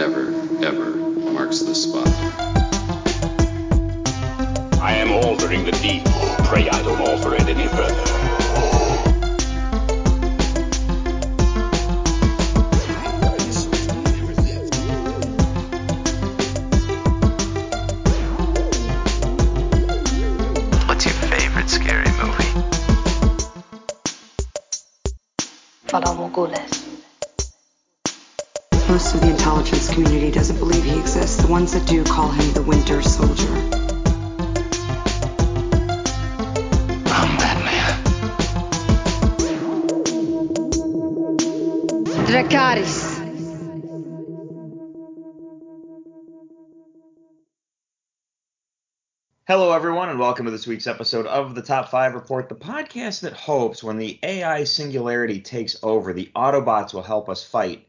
never, ever marks the spot. I am altering the deed. Pray I don't alter it any further. Hello, everyone, and welcome to this week's episode of the Top 5 Report, the podcast that hopes when the AI singularity takes over, the Autobots will help us fight.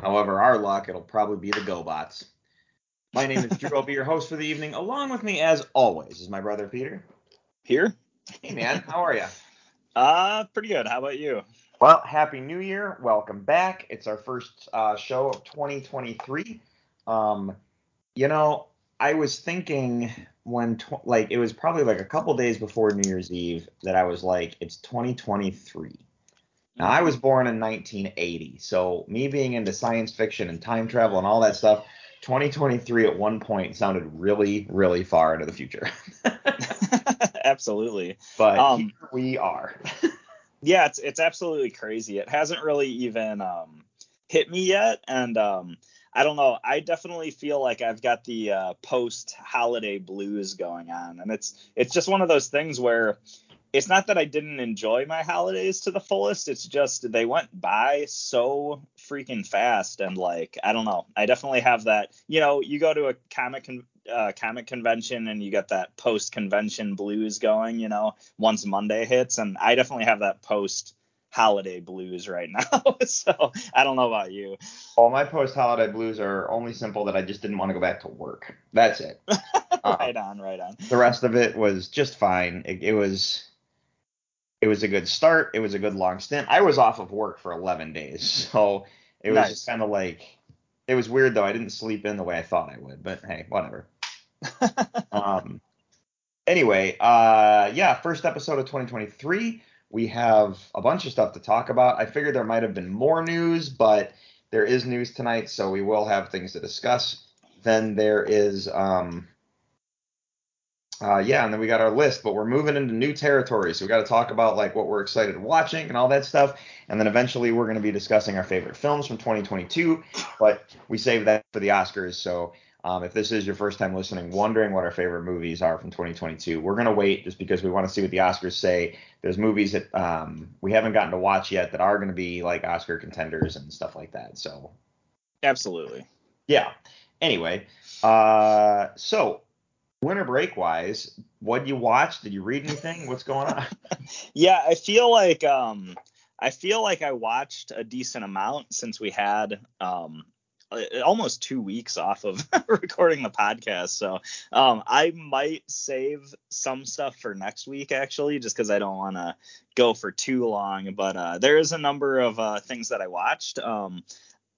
However, our luck, it'll probably be the GoBots. My name is Drew. I'll be your host for the evening. Along with me, as always, is my brother Peter. Here? Hey, man, how are you? Uh, pretty good. How about you? Well, Happy New Year. Welcome back. It's our first uh, show of 2023. Um, you know, I was thinking when, tw- like, it was probably like a couple days before New Year's Eve that I was like, it's 2023. Now, I was born in 1980, so me being into science fiction and time travel and all that stuff, 2023 at one point sounded really, really far into the future. absolutely. but Um, we are. Yeah, it's it's absolutely crazy. It hasn't really even um hit me yet and um I don't know. I definitely feel like I've got the uh, post holiday blues going on and it's it's just one of those things where it's not that I didn't enjoy my holidays to the fullest. It's just they went by so freaking fast and like I don't know. I definitely have that. You know, you go to a comic con- uh, comic convention and you get that post convention blues going. You know, once Monday hits, and I definitely have that post holiday blues right now. so I don't know about you. All my post holiday blues are only simple that I just didn't want to go back to work. That's it. Uh, right on, right on. the rest of it was just fine. It, it was it was a good start. It was a good long stint. I was off of work for 11 days, so it was Nice. just kind of like it was weird though. I didn't sleep in the way I thought I would, but hey, whatever. um anyway, uh yeah, first episode of 2023. We have a bunch of stuff to talk about. I figured there might have been more news, but there is news tonight, so we will have things to discuss. Then there is um uh, yeah, and then we got our list, but we're moving into new territory, so we got to talk about like what we're excited watching and all that stuff, and then eventually we're going to be discussing our favorite films from 2022. But we saved that for the Oscars, so um, if this is your first time listening, wondering what our favorite movies are from 2022, we're going to wait just because we want to see what the Oscars say. There's movies that um, we haven't gotten to watch yet that are going to be like Oscar contenders and stuff like that. So Absolutely. yeah. Anyway, uh, so winter break wise, what you watch? Did you read anything? What's going on? Yeah, I feel like um I feel like I watched a decent amount since we had um almost two weeks off of recording the podcast. So um I might save some stuff for next week actually, just because I don't want to go for too long. But uh there is a number of uh things that I watched. Um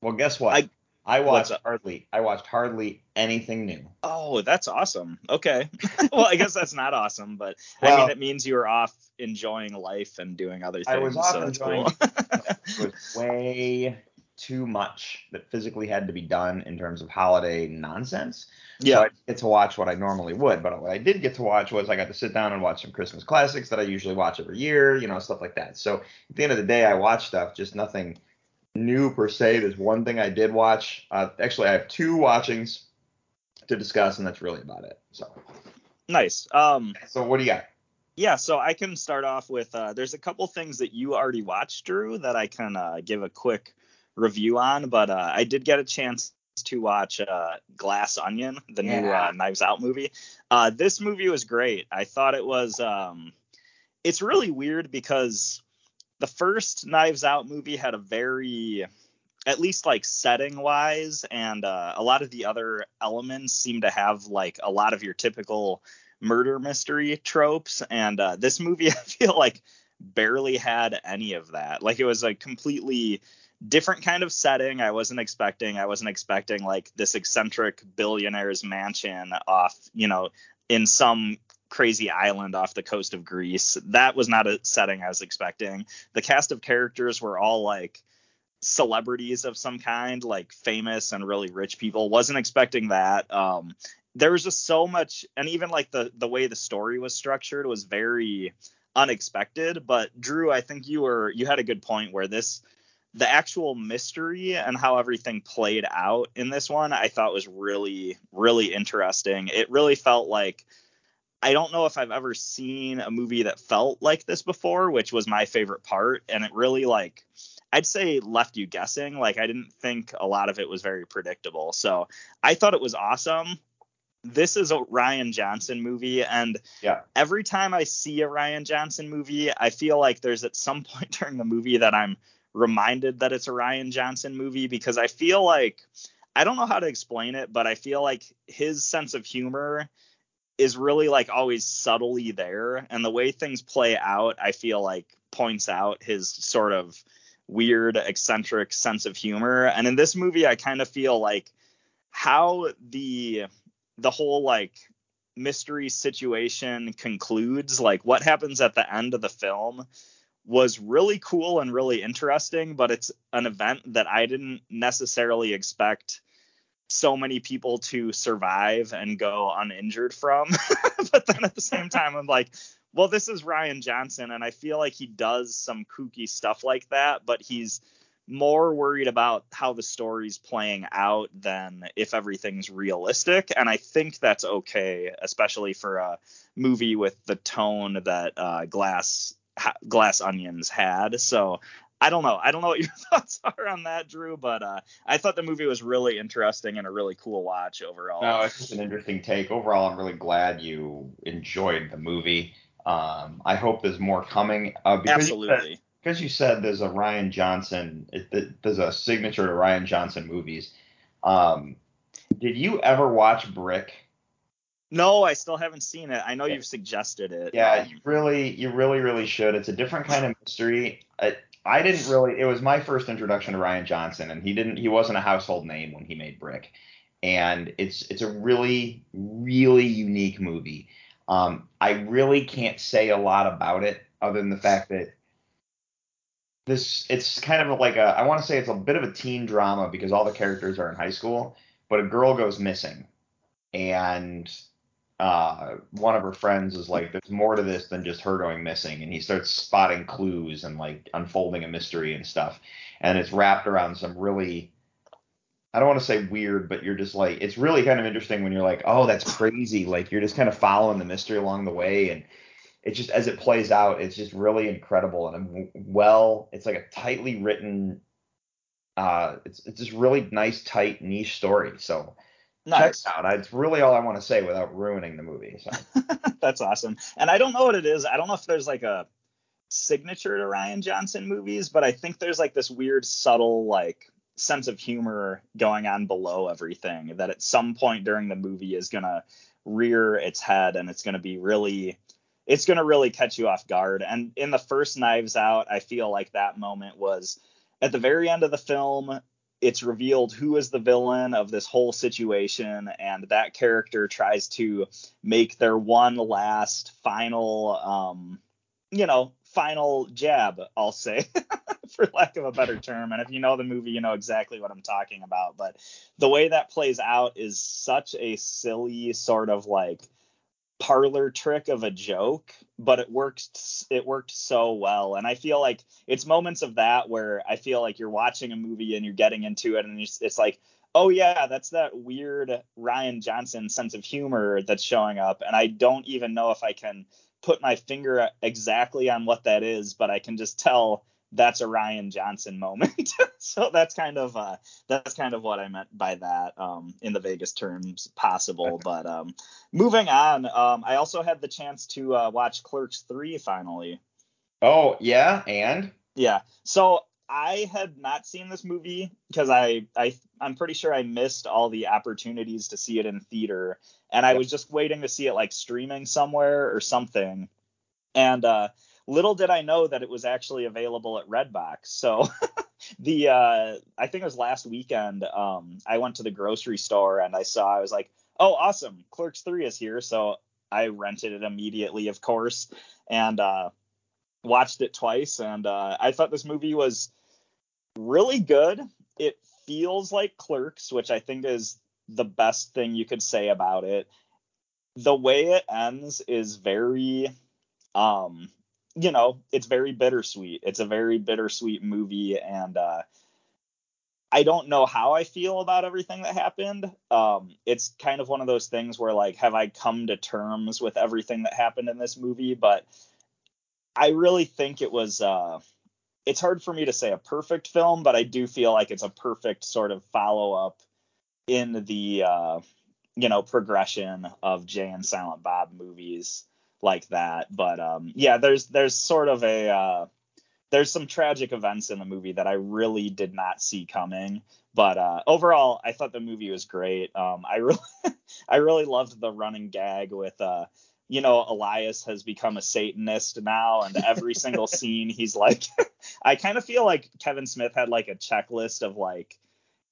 Well, guess what? I- I, watched hardly. I watched hardly anything new. oh, that's awesome. Okay. well, I guess that's not awesome, but I mean it means you were off enjoying life and doing other things. I was off so that's enjoying. cool. it was way too much that physically had to be done in terms of holiday nonsense. So yeah. I get to watch what I normally would, but what I did get to watch was I got to sit down and watch some Christmas classics that I usually watch every year, you know, stuff like that. So at the end of the day, I watched stuff, just nothing new per se. There's one thing I did watch. Uh, actually, I have two watchings to discuss, and that's really about it. So, Nice. Um so what do you got? Yeah, so I can start off with uh, there's a couple things that you already watched, Drew, that I can uh, give a quick review on, but uh, I did get a chance to watch uh, Glass Onion, the new uh, Knives Out movie. Uh, this movie was great. I thought it was. Um, it's really weird because the first Knives Out movie had a very at least like setting wise and uh, a lot of the other elements seem to have like a lot of your typical murder mystery tropes and uh, this movie i feel like barely had any of that like it was like completely different kind of setting. I wasn't expecting. I wasn't expecting like this eccentric billionaire's mansion off, you know, in some crazy island off the coast of Greece. That was not a setting I was expecting. The cast of characters were all like celebrities of some kind, like famous and really rich people. Wasn't expecting that. Um, there was just so much, and even like the the way the story was structured was very unexpected. But Drew, I think you were you had a good point where this the actual mystery and how everything played out in this one I thought was really really interesting. It really felt like I don't know if I've ever seen a movie that felt like this before, which was my favorite part and it really like I'd say left you guessing. Like I didn't think a lot of it was very predictable. So I thought it was awesome this is a Rian Johnson movie, and Yeah. every time I see a Rian Johnson movie, I feel like there's at some point during the movie that I'm reminded that it's a Rian Johnson movie because I feel like I don't know how to explain it, but I feel like his sense of humor is really like always subtly there, and the way things play out, I feel like points out his sort of weird, eccentric sense of humor. And in this movie, I kind of feel like how the the whole like mystery situation concludes, like what happens at the end of the film was really cool and really interesting, but it's an event that I didn't necessarily expect so many people to survive and go uninjured from. but then at the same time, I'm like, well, this is Rian Johnson, and I feel like he does some kooky stuff like that, but he's more worried about how the story's playing out than if everything's realistic. And I think that's okay, especially for a movie with the tone that uh, Glass Glass Onions had. So I don't know. I don't know what your thoughts are on that, Drew, but uh, I thought the movie was really interesting and a really cool watch overall. No, it's just an interesting take. Overall, I'm really glad you enjoyed the movie. Um, I hope there's more coming. Uh, because You said, Absolutely. because you said there's a Rian Johnson, it, it- there's a signature to Rian Johnson movies. Um, did you ever watch Brick? No, I still haven't seen it. I know Yeah. you've suggested it. Yeah, Um, you really, you really, really should. It's a different kind of mystery. I, I didn't really. It was my first introduction to Rian Johnson, and he didn't. He wasn't a household name when he made Brick, and it's it's a really, really unique movie. Um, I really can't say a lot about it other than the fact that this it's kind of like a I want to say it's a bit of a teen drama because all the characters are in high school, but a girl goes missing, and uh, one of her friends is like, "There's more to this than just her going missing," and he starts spotting clues and like unfolding a mystery and stuff, and it's wrapped around some really I don't want to say weird, but you're just like it's really kind of interesting when you're like, oh, that's crazy. Like you're just kind of following the mystery along the way, and it just as it plays out, it's just really incredible and um, well, it's like a tightly written, uh, it's it's just really nice, tight, niche story. So nice. check it out. It's really all I want to say without ruining the movie. So That's awesome. And I don't know what it is. I don't know if there's like a signature to Rian Johnson movies, but I think there's like this weird, subtle, like sense of humor going on below everything that at some point during the movie is going to rear its head and it's going to be really it's going to really catch you off guard and in the first knives out i feel like that moment was at the very end of the film it's revealed who is the villain of this whole situation and that character tries to make their one last final um you know final jab i'll say for lack of a better term. And if you know the movie you know exactly what i'm talking about. But the way that plays out is such a silly sort of like parlor trick of a joke but it works it worked so well. And i feel like it's moments of that where i feel like you're watching a movie and you're getting into it and it's, it's like oh yeah that's that weird rian johnson sense of humor that's showing up. And i don't even know if i can put my finger exactly on what that is but i can just tell that's a Rian Johnson moment. so that's kind of uh, that's kind of what I meant by that um, in the Vegas terms possible. But um, moving on, um, I also had the chance to uh, watch Clerks three finally. Oh yeah, and Yeah. So I had not seen this movie because I, I I'm pretty sure I missed all the opportunities to see it in theater, and I was just waiting to see it like streaming somewhere or something. And uh, little did I know that it was actually available at Redbox. So the uh I think it was last weekend. Um, I went to the grocery store and I saw. I was like, oh, awesome, Clerks Three is here. So I rented it immediately, of course, and uh, watched it twice. And uh, I thought this movie was really good. It feels like Clerks, which I think is the best thing you could say about it. The way it ends is very um you know, it's very bittersweet. It's a very bittersweet movie and uh I don't know how I feel about everything that happened. Um it's kind of one of those things where like have I come to terms with everything that happened in this movie, but I really think it was uh it's hard for me to say a perfect film, but I do feel like it's a perfect sort of follow up in the uh, you know progression of Jay and Silent Bob movies like that. But um, yeah, there's there's sort of a uh, there's some tragic events in the movie that I really did not see coming. But uh, overall, I thought the movie was great. Um, I really I really loved the running gag with uh, you know, Elias has become a Satanist now, and every single scene he's like, I kind of feel like Kevin Smith had like a checklist of like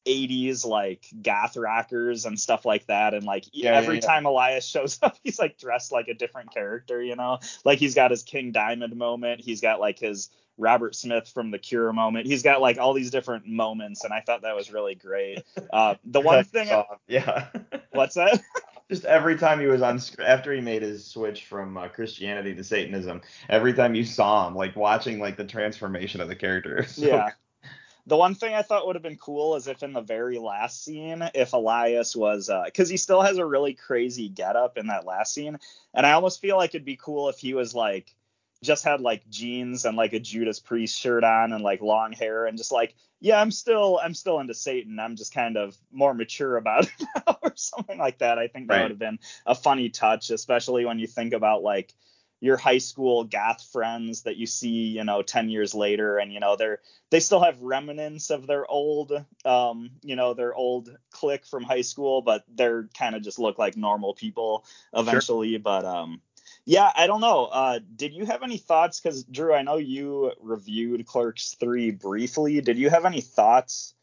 80s like goth rockers and stuff like that and like Yeah, every yeah, yeah. time Elias shows up he's like dressed like a different character you know like he's got his King Diamond moment he's got like his Robert Smith from The Cure moment he's got like all these different moments and I thought that was really great uh the one thing Uh, yeah. what's that Just every time he was on after he made his switch from uh, Christianity to Satanism, every time you saw him, like watching like the transformation of the character. it was so yeah. The one thing I thought would have been cool is if in the very last scene, if Elias was, uh, because he still has a really crazy getup in that last scene, and I almost feel like it'd be cool if he was like, just had like jeans and like a Judas Priest shirt on and like long hair and just like, yeah, I'm still, I'm still into Satan. I'm just kind of more mature about it now or something like that. I think that Right. would have been a funny touch, especially when you think about like your high school goth friends that you see, you know, 10 years later and you know they're they still have remnants of their old um, you know, their old clique from high school, but they're kind of just look like normal people eventually, but um yeah, I don't know. Uh did you have any thoughts cuz Drew, I know you reviewed Clerks 3 briefly. Did you have any thoughts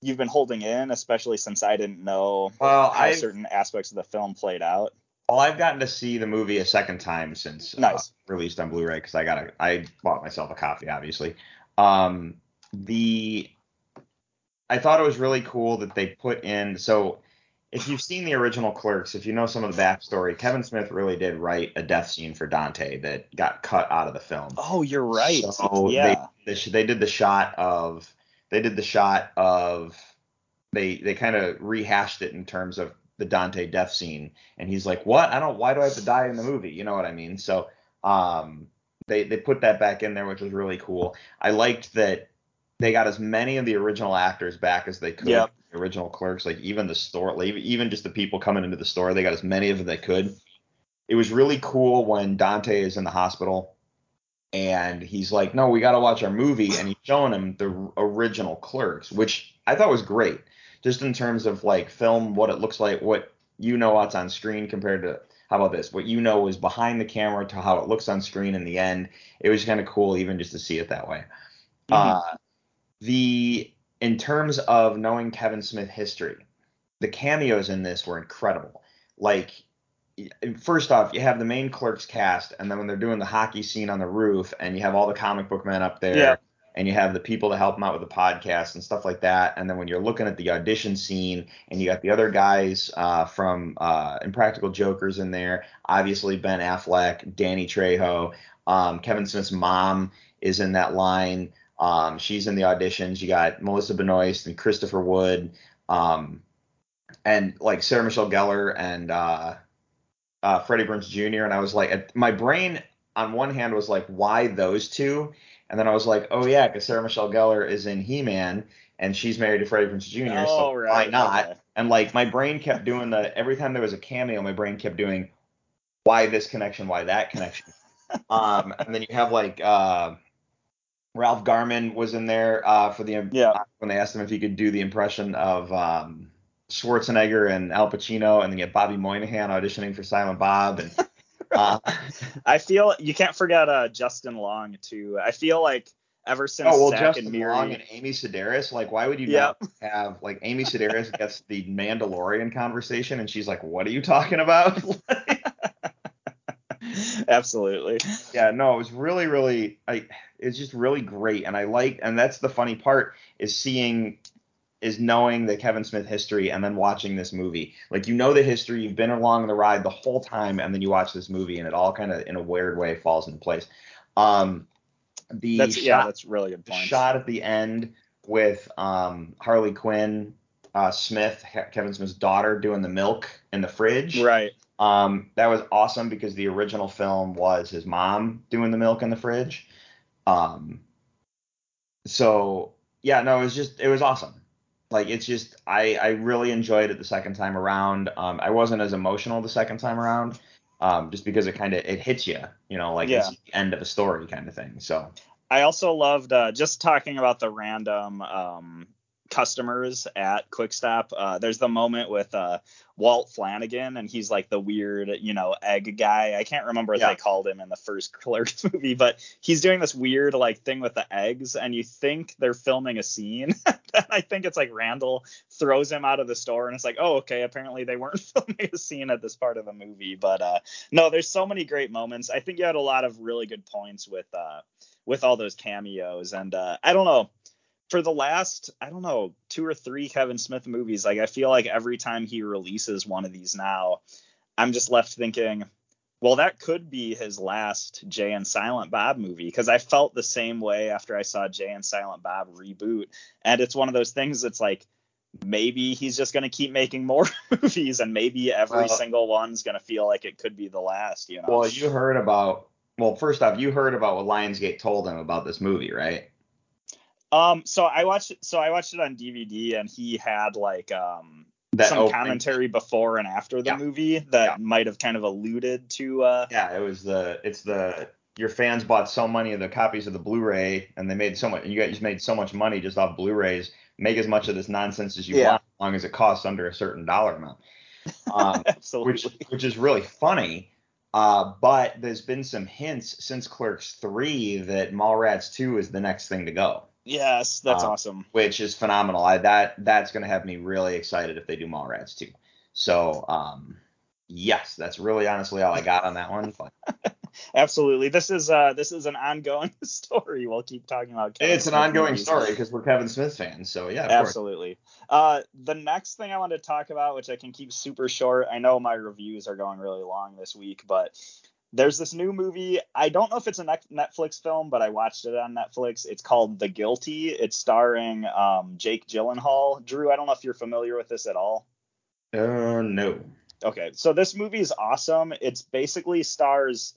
you've been holding in, especially since I didn't know Well, how I've, certain aspects of the film played out? Well, I've gotten to see the movie a second time since uh, Nice. released on Blu-ray because I got a, I bought myself a copy, obviously. Um, the I thought it was really cool that they put in. So, if you've seen the original Clerks, if you know some of the backstory, Kevin Smith really did write a death scene for Dante that got cut out of the film. Oh, you're right. So yeah. they, they they did the shot of they did the shot of they they kind of rehashed it in terms of the Dante death scene, and he's like, "What? I don't. Why do I have to die in the movie? You know what I mean?" So um, they they put that back in there, which was really cool. I liked that they got as many of the original actors back as they could. Yep. The original clerks, like even the store, like even just the people coming into the store, they got as many of them they could. It was really cool when Dante is in the hospital and he's like, "No, we got to watch our movie," and he's showing him the original Clerks, which I thought was great, just in terms of like film, what it looks like, what you know what's on screen compared to how about this, what you know is behind the camera to how it looks on screen in the end. It was kind of cool even just to see it that way. Uh, the in terms of knowing Kevin Smith history, the cameos in this were incredible. Like first off, you have the main clerks cast, and then when they're doing the hockey scene on the roof, and you have all the comic book men up there, Yeah. And you have the people to help them out with the podcast and stuff like that. And then when you're looking at the audition scene, and you got the other guys uh, from uh, Impractical Jokers in there, obviously Ben Affleck, Danny Trejo, um, Kevin Smith's mom is in that line. Um, she's in the auditions. You got Melissa Benoist and Christopher Wood, um, and like Sarah Michelle Gellar and uh, uh, Freddie Prinze Jr. And I was like, my brain on one hand was like, why those two? And then I was like, oh yeah, because Sarah Michelle Gellar is in He-Man and she's married to Freddie Prinze Jr. Oh, so right, why not? okay. And like my brain kept doing the every time there was a cameo, my brain kept doing why this connection, why that connection. um, and then you have like uh, Ralph Garman was in there uh, for the Yeah. when they asked him if he could do the impression of um, Schwarzenegger and Al Pacino, and then you have Bobby Moynihan auditioning for Silent Bob, and uh, I feel you can't forget uh, Justin Long too. I feel like ever since Oh well, Zack Justin and Miri. Long and Amy Sedaris. Like, why would you Yep. not have like Amy Sedaris gets the Mandalorian conversation, and she's like, "What are you talking about?" Absolutely. yeah, no, it was really, really, I, it's just really great, and I like, and that's the funny part is seeing, is knowing the Kevin Smith history and then watching this movie. Like you know the history, you've been along the ride the whole time, and then you watch this movie, and it all kind of in a weird way falls into place. Um, the That's shot, yeah, that's really good point. shot at the end with um Harley Quinn, uh, Smith, Ke- Kevin Smith's daughter, doing the milk in the fridge. Right. Um, that was awesome because the original film was his mom doing the milk in the fridge. Um, so yeah, no, it was just it was awesome. Like it's just I I really enjoyed it the second time around. Um, I wasn't as emotional the second time around. Um, just because it kind of it hits you, you know, like it's the end of a story kind of thing. So I also loved uh, just talking about the random um, customers at Quick Stop. Uh, there's the moment with uh, Walt Flanagan, and he's like the weird, you know, egg guy. I can't remember what Yeah. they called him in the first Clerks movie, but he's doing this weird like thing with the eggs, and you think they're filming a scene. I think it's like Randall throws him out of the store, and it's like, oh, okay, apparently they weren't filming a scene at this part of the movie. But uh, no, there's so many great moments. I think you had a lot of really good points with. Uh, with all those cameos. And uh, I don't know, for the last, I don't know, two or three Kevin Smith movies, like I feel like every time he releases one of these now, I'm just left thinking, well, that could be his last Jay and Silent Bob movie because I felt the same way after I saw Jay and Silent Bob reboot. And it's one of those things that's like, maybe he's just going to keep making more movies and maybe every Well- single one's going to feel like it could be the last, you know? Well, you heard about. Well, first off, you heard about what Lionsgate told him about this movie, right? Um, so I watched so I watched it on DVD and he had like um That some opening- commentary before and after the Yeah. movie that Yeah. might have kind of alluded to uh Yeah, it was the. It's the. Your fans bought so many of the copies of the Blu-ray, and they made so much. You guys made so much money just off Blu-rays. Make as much of this nonsense as you Yeah. want, as long as it costs under a certain dollar amount. Um, absolutely. which which is really funny. Uh, but there's been some hints since Clerks three that Mallrats two is the next thing to go. Yes, that's uh, awesome. which is phenomenal. I that that's gonna have me really excited if they do Mallrats too. So um yes, that's really honestly all I got on that one. Absolutely. This is uh this is an ongoing story. We'll keep talking about Kevin it's an ongoing movies. story because we're Kevin Smith fans. So yeah, of course. Absolutely. Uh, the next thing I wanted to talk about, which I can keep super short, I know my reviews are going really long this week, but there's this new movie. I don't know if it's a Netflix film, but I watched it on Netflix. It's called The Guilty. It's starring um, Jake Gyllenhaal. Drew, I don't know if you're familiar with this at all. Uh no. Okay, so this movie is awesome. It's basically stars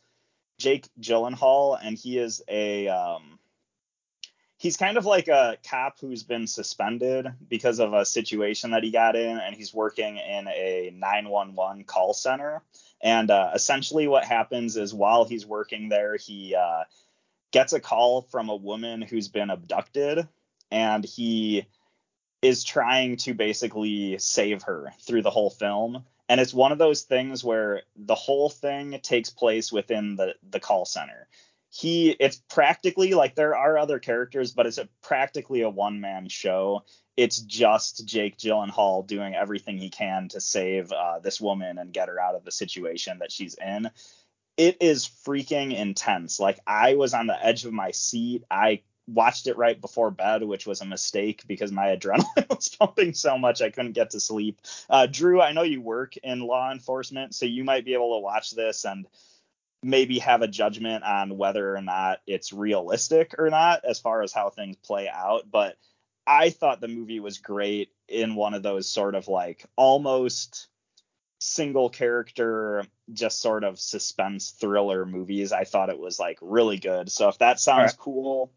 Jake Gyllenhaal, and he is a um, he's kind of like a cop who's been suspended because of a situation that he got in, and he's working in a 911 call center. And uh, essentially, what happens is while he's working there, he uh, gets a call from a woman who's been abducted, and he is trying to basically save her through the whole film. And it's one of those things where the whole thing takes place within the the call center. He it's practically like there are other characters, but it's a practically a one man show. It's just Jake Gyllenhaal doing everything he can to save uh, this woman and get her out of the situation that she's in. It is freaking intense. Like I was on the edge of my seat. I watched it right before bed, which was a mistake because my adrenaline was pumping so much I couldn't get to sleep. Uh, Drew, I know you work in law enforcement, so you might be able to watch this and maybe have a judgment on whether or not it's realistic or not as far as how things play out. But I thought the movie was great in one of those sort of like almost single character, just sort of suspense thriller movies. I thought it was like really good. So if that sounds Alright. cool,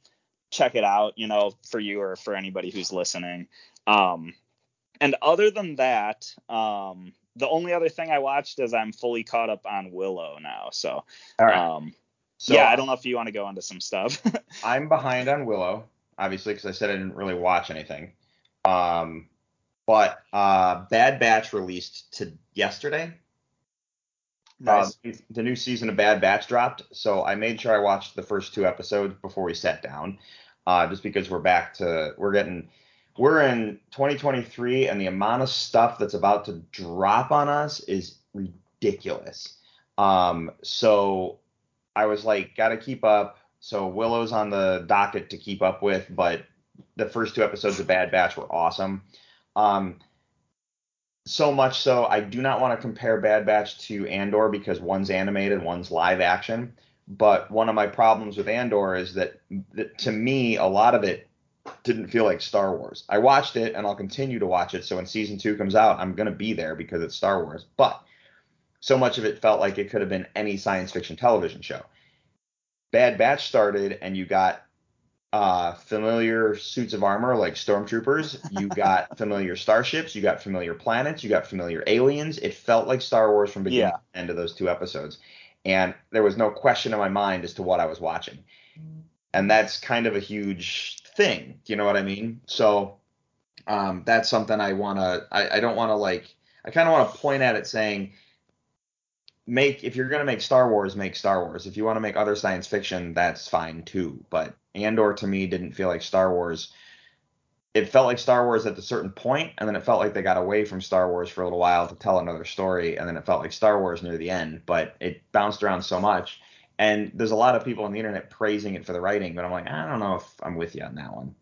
check it out, you know, for you or for anybody who's listening. Um, and other than that, um, the only other thing I watched is I'm fully caught up on Willow now. So, right. um, so yeah, I don't know if you want to go into some stuff. I'm behind on Willow, obviously, because I said I didn't really watch anything. Um, but uh, Bad Batch released to yesterday. nice. Uh, the new season of Bad Batch dropped, so I made sure I watched the first two episodes before we sat down. uh, just because we're back to we're getting we're in 2023 and the amount of stuff that's about to drop on us is ridiculous. Um, so I was like, got to keep up. So Willow's on the docket to keep up with, but the first two episodes of Bad Batch were awesome. Um, so much so, I do not want to compare Bad Batch to Andor because one's animated, one's live action. But one of my problems with Andor is that, that to me, a lot of it didn't feel like Star Wars. I watched it and I'll continue to watch it. So when season two comes out, I'm going to be there because it's Star Wars. But so much of it felt like it could have been any science fiction television show. Bad Batch started and you got uh, familiar suits of armor like stormtroopers. You got familiar starships. You got familiar planets. You got familiar aliens. It felt like Star Wars from beginning Yeah. to end of those two episodes, and there was no question in my mind as to what I was watching. And that's kind of a huge thing. You know what I mean? So um, that's something I want to. I, I don't want to like. I kind of want to point at it saying make if you're going to make Star Wars, make Star Wars. If you want to make other science fiction, that's fine too. But Andor to me didn't feel like Star Wars. It felt like Star Wars at a certain point, and then it felt like they got away from Star Wars for a little while to tell another story, and then it felt like Star Wars near the end. But it bounced around so much, and there's a lot of people on the internet praising it for the writing, but I'm like, I don't know if I'm with you on that one.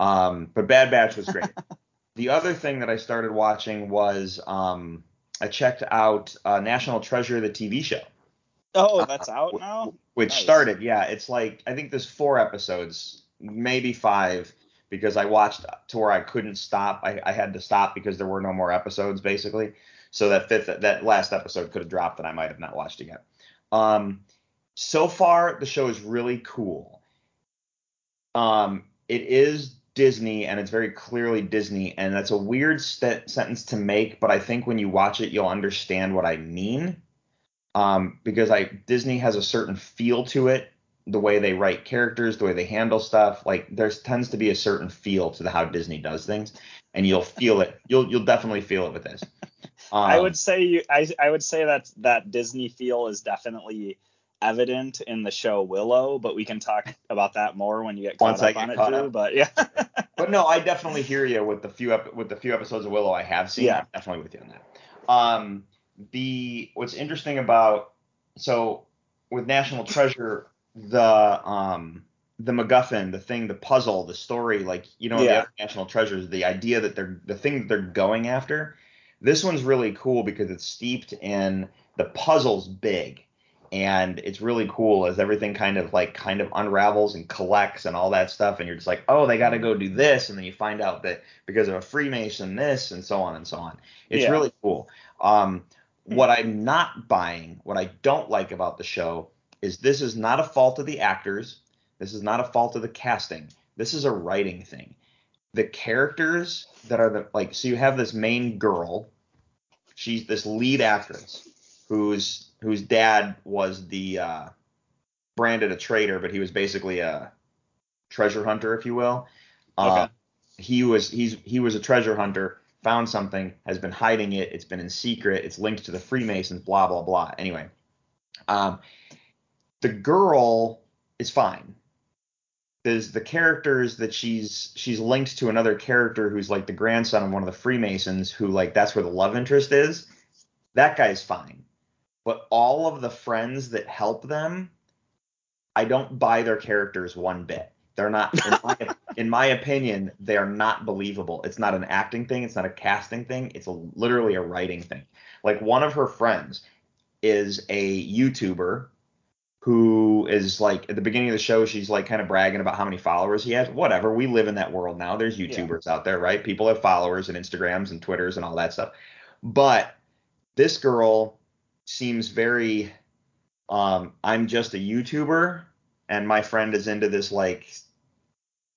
Um, but Bad Batch was great. the other thing that I started watching was um, I checked out uh, National Treasure, the TV show. Oh, that's out now. which Nice. started yeah it's like i think there's four episodes maybe five because i watched to where i couldn't stop. I, I had to stop because there were no more episodes basically. So that fifth that last episode could have dropped and i might have not watched it yet um so far the show is really cool. Um it is disney and it's very clearly disney and that's a weird st- sentence to make but i think when you watch it you'll understand what i mean um, because I Disney has a certain feel to it, the way they write characters, the way they handle stuff. Like there's tends to be a certain feel to the how Disney does things, and you'll feel it. You'll you'll definitely feel it with this. Um, I would say you, I I would say that that Disney feel is definitely evident in the show Willow, but we can talk about that more when you get caught Once I up get on it, caught Drew. up. But yeah, but no, I definitely hear you with the few ep- with the few episodes of Willow I have seen. Yeah. I'm definitely with you on that. Um, the what's interesting about so with National Treasure, the um the MacGuffin, the thing, the puzzle, the story, like you know, Yeah. other National Treasures, the idea that they're the thing that they're going after. This one's really cool because it's steeped in the puzzle's big and it's really cool as everything kind of like kind of unravels and collects and all that stuff and you're just like oh they got to go do this and then you find out that because of a freemason this and so on and so on. It's Yeah. really cool. Um what i'm not buying what i don't like about the show is this is not a fault of the actors. This is not a fault of the casting. This is a writing thing. The characters that are the like so you have this main girl. She's this lead actress whose whose dad was the uh branded a traitor but he was basically a treasure hunter if you will. Uh, Okay. he was he's he was a treasure hunter found something has been hiding it it's been in secret it's linked to the freemasons blah blah blah. Anyway um the girl is fine. There's the characters that she's she's linked to another character who's like the grandson of one of the freemasons who like that's where the love interest is. That guy's fine but all of the friends that help them i don't buy their characters one bit. They're not in my, in my opinion they are not believable. It's not an acting thing. It's not a casting thing. It's a, literally a writing thing. Like one of her friends is a youtuber who is like at the beginning of the show she's like kind of bragging about how many followers he has. Whatever. We live in that world now. There's youtubers out there right? People have followers and instagrams and twitters and all that stuff. But this girl seems very um i'm just a youtuber and my friend is into this like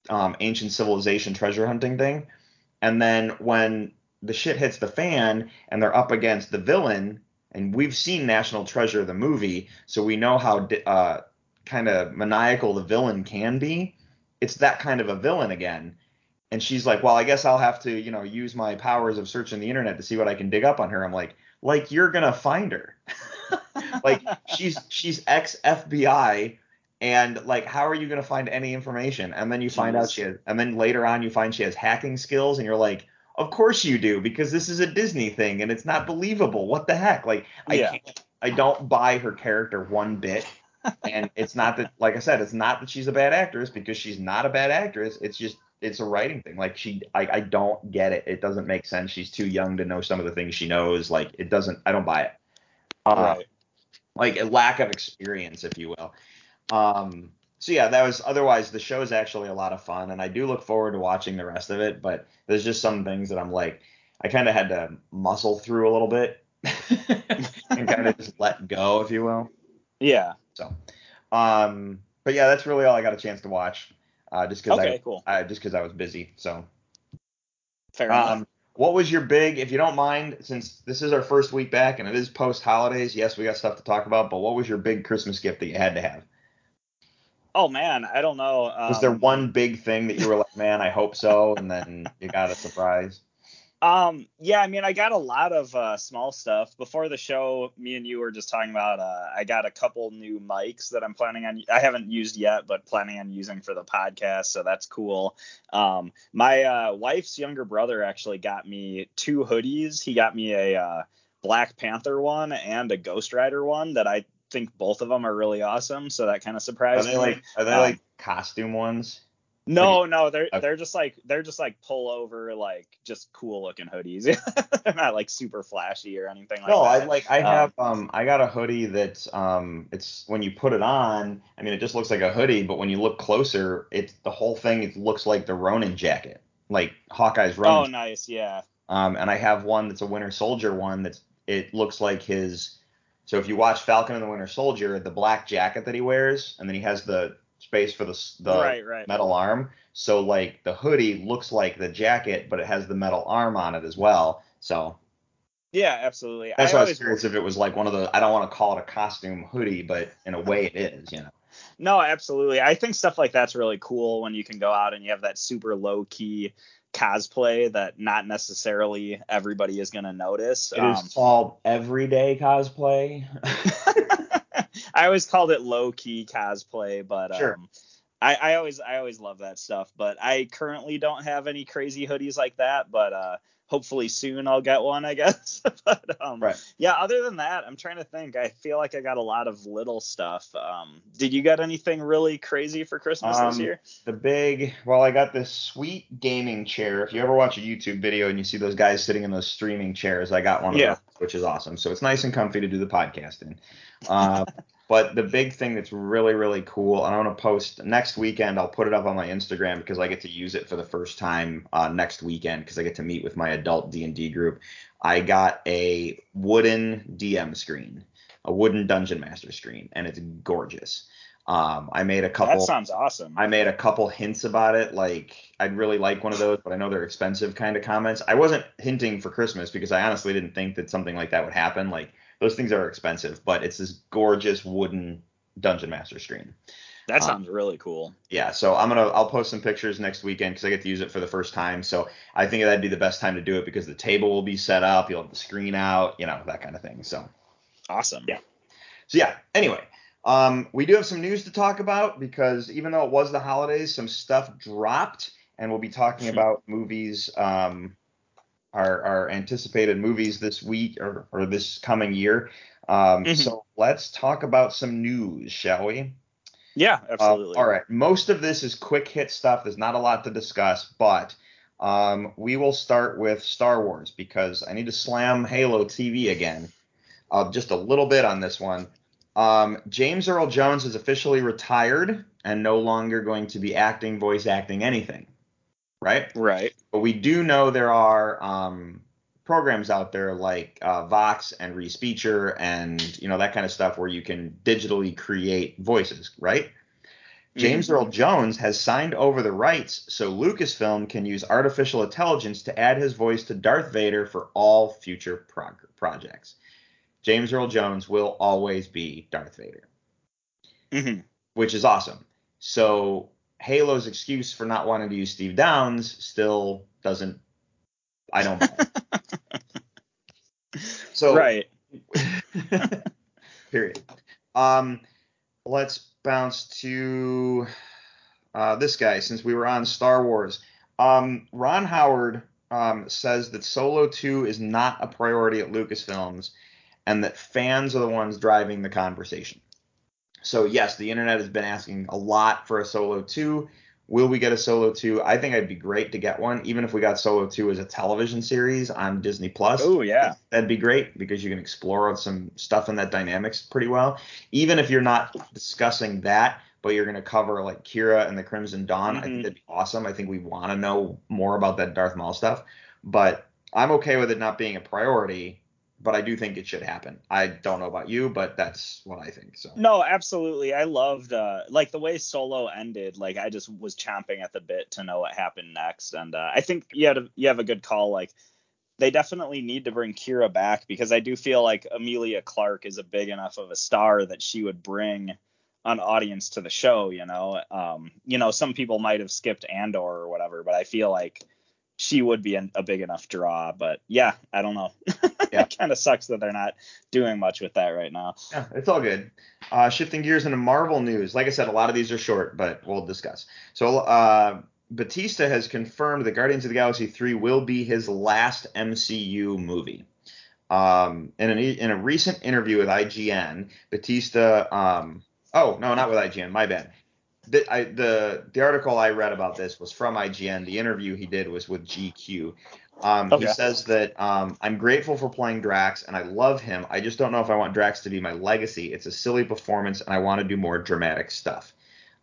um ancient civilization treasure hunting thing and then when the shit hits the fan and they're up against the villain and we've seen National Treasure the movie, so we know how uh, kind of maniacal the villain can be. It's that kind of a villain again. And she's like, "Well, I guess I'll have to, you know, use my powers of searching the internet to see what I can dig up on her." I'm like, "Like you're gonna find her." like she's she's ex FBI And like, how are you going to find any information? And then you find out she has, and then later on you find she has hacking skills, and you're like, of course you do, because this is a Disney thing, and it's not believable. What the heck? Like, I Yeah. can't, I don't buy her character one bit. and it's not that, like I said, it's not that she's a bad actress because she's not a bad actress. It's just it's a writing thing. Like she, I, I don't get it. It doesn't make sense. She's too young to know some of the things she knows. Like it doesn't. I don't buy it. Uh, right. like a lack of experience, if you will. Um, so yeah, that was otherwise the show is actually a lot of fun, and I do look forward to watching the rest of it. But there's just some things that I'm like, I kind of had to muscle through a little bit and kind of just let go, if you will. Yeah. So, um, but yeah, that's really all I got a chance to watch. Uh, just because Okay. I, Cool. I just because I was busy. So, Fair enough. um, what was your big, if you don't mind, since this is our first week back and it is post holidays, yes, we got stuff to talk about, but what was your big Christmas gift that you had to have? Oh man, I don't know. Um, Was there one big thing that you were like, man, I hope so, and then you got a surprise? Um, yeah, I mean, I got a lot of uh, small stuff before the show. Me and you were just talking about. Uh, I got a couple new mics that I'm planning on. I haven't used yet, but planning on using for the podcast, so that's cool. Um, my uh, wife's younger brother actually got me two hoodies. He got me a uh, Black Panther one and a Ghost Rider one that I think both of them are really awesome. So that kind of Are surprised they me. like are they Um, like costume ones? No, no, they're Okay. they're just like they're just like pull over like just cool looking hoodies. they're not like super flashy or anything like No, that. I like I have um I got a hoodie that's um it's when you put it on, I mean it just looks like a hoodie, but when you look closer, it's the whole thing it looks like the Ronin jacket. Like Hawkeye's Ronin. Oh, Ronin. nice, yeah. Um and I have one that's a Winter Soldier one that's it looks like his so if you watch Falcon and the Winter Soldier, the black jacket that he wears and then he has the space for the the right, right. metal arm. So like the hoodie looks like the jacket, but it has the metal arm on it as well. So Yeah, absolutely. that's I why I was curious if it was like one of the. I don't want to call it a costume hoodie, but in a way it is. You know. no, absolutely. I think stuff like that's really cool when you can go out and you have that super low key cosplay that not necessarily everybody is going to notice. It is Um, called everyday cosplay. I always called it low key cosplay, but Sure. um, I, I always I always love that stuff. But I currently don't have any crazy hoodies like that. But uh, hopefully soon I'll get one, I guess. but um, Right. yeah, other than that, I'm trying to think. I feel like I got a lot of little stuff. Um, did you get anything really crazy for Christmas this Um, year? the big. Well, I got this sweet gaming chair. If you ever watch a YouTube video and you see those guys sitting in those streaming chairs, I got one of Yeah. those, which is awesome. So it's nice and comfy to do the podcast in. Uh, but the big thing that's really really cool, and I'm gonna post next weekend. I'll put it up on my Instagram because I get to use it for the first time uh, next weekend because I get to meet with my adult D and D group. I got a wooden DM screen, a wooden dungeon master screen, and it's gorgeous. Um, I made a couple. That sounds awesome. I made a couple hints about it, like I'd really like one of those, but I know they're expensive kind of comments. I wasn't hinting for Christmas because I honestly didn't think that something like that would happen. Like those things are expensive, but it's this gorgeous wooden dungeon master screen. that uh, sounds really cool. Yeah, so I'm gonna I'll post some pictures next weekend because I get to use it for the first time. So I think that'd be the best time to do it because the table will be set up, you'll have the screen out, you know that kind of thing. So Awesome. Yeah. so yeah. Anyway, um, we do have some news to talk about because even though it was the holidays, some stuff dropped, and we'll be talking about movies, um, our our anticipated movies this week or or this coming year. Um, Mhm. So let's talk about some news, shall we? Yeah, Uh, absolutely. all right. Most of this is quick hit stuff. There's not a lot to discuss, but um, we will start with Star Wars because I need to slam Halo TV again. Uh, just a little bit on this one. Um, James Earl Jones is officially retired and no longer going to be acting, voice acting, anything. Right? Right. But we do know there are um, programs out there like uh, Vox and Respeecher and you know that kind of stuff where you can digitally create voices, right? James Earl Jones has signed over the rights so Lucasfilm can use artificial intelligence to add his voice to Darth Vader for all future prog- projects. James Earl Jones will always be Darth Vader, hmm which is awesome. So Halo's excuse for not wanting to use Steve Downes still doesn't. I don't. so right. period. Um, let's bounce to uh, this guy since we were on Star Wars. Um, Ron Howard um, says that Solo 2 is not a priority at Lucasfilms and that fans are the ones driving the conversation. So, yes, the internet has been asking a lot for a Solo 2. Will we get a Solo 2? I think it'd be great to get one, even if we got Solo 2 as a television series on Disney Plus. Oh yeah. That'd be great because you can explore some stuff in that dynamics pretty well. Even if you're not discussing that, but you're going to cover like Kira and the Crimson Dawn, I Mhm. think that'd be awesome. I think we want to know more about that Darth Maul stuff. But I'm okay with it not being a priority, but I do think it should happen. I don't know about you, but that's what I think. So No, absolutely. I loved uh like the way Solo ended. Like I just was chomping at the bit to know what happened next. And uh, I think you had a, you have a good call. Like they definitely need to bring Kira back because I do feel like Emilia Clarke is a big enough of a star that she would bring an audience to the show. You know, um, you know, some people might have skipped Andor or whatever, but I feel like she would be an, a big enough draw. But yeah, I don't know. Yeah. it kind of sucks that they're not doing much with that right now. Yeah, it's all good. Uh, shifting gears into Marvel news. Like I said, a lot of these are short, but we'll discuss. So, uh, Bautista has confirmed that Guardians of the Galaxy 3 will be his last MCU movie. Um, in, an, in a recent interview with IGN, Bautista. Um, oh, no, not with IGN. My bad. The, I, the the article I read about this was from IGN. The interview he did was with GQ. Um, He says that um, I'm grateful for playing Drax and I love him. I just don't know if I want Drax to be my legacy. It's a silly performance and I want to do more dramatic stuff.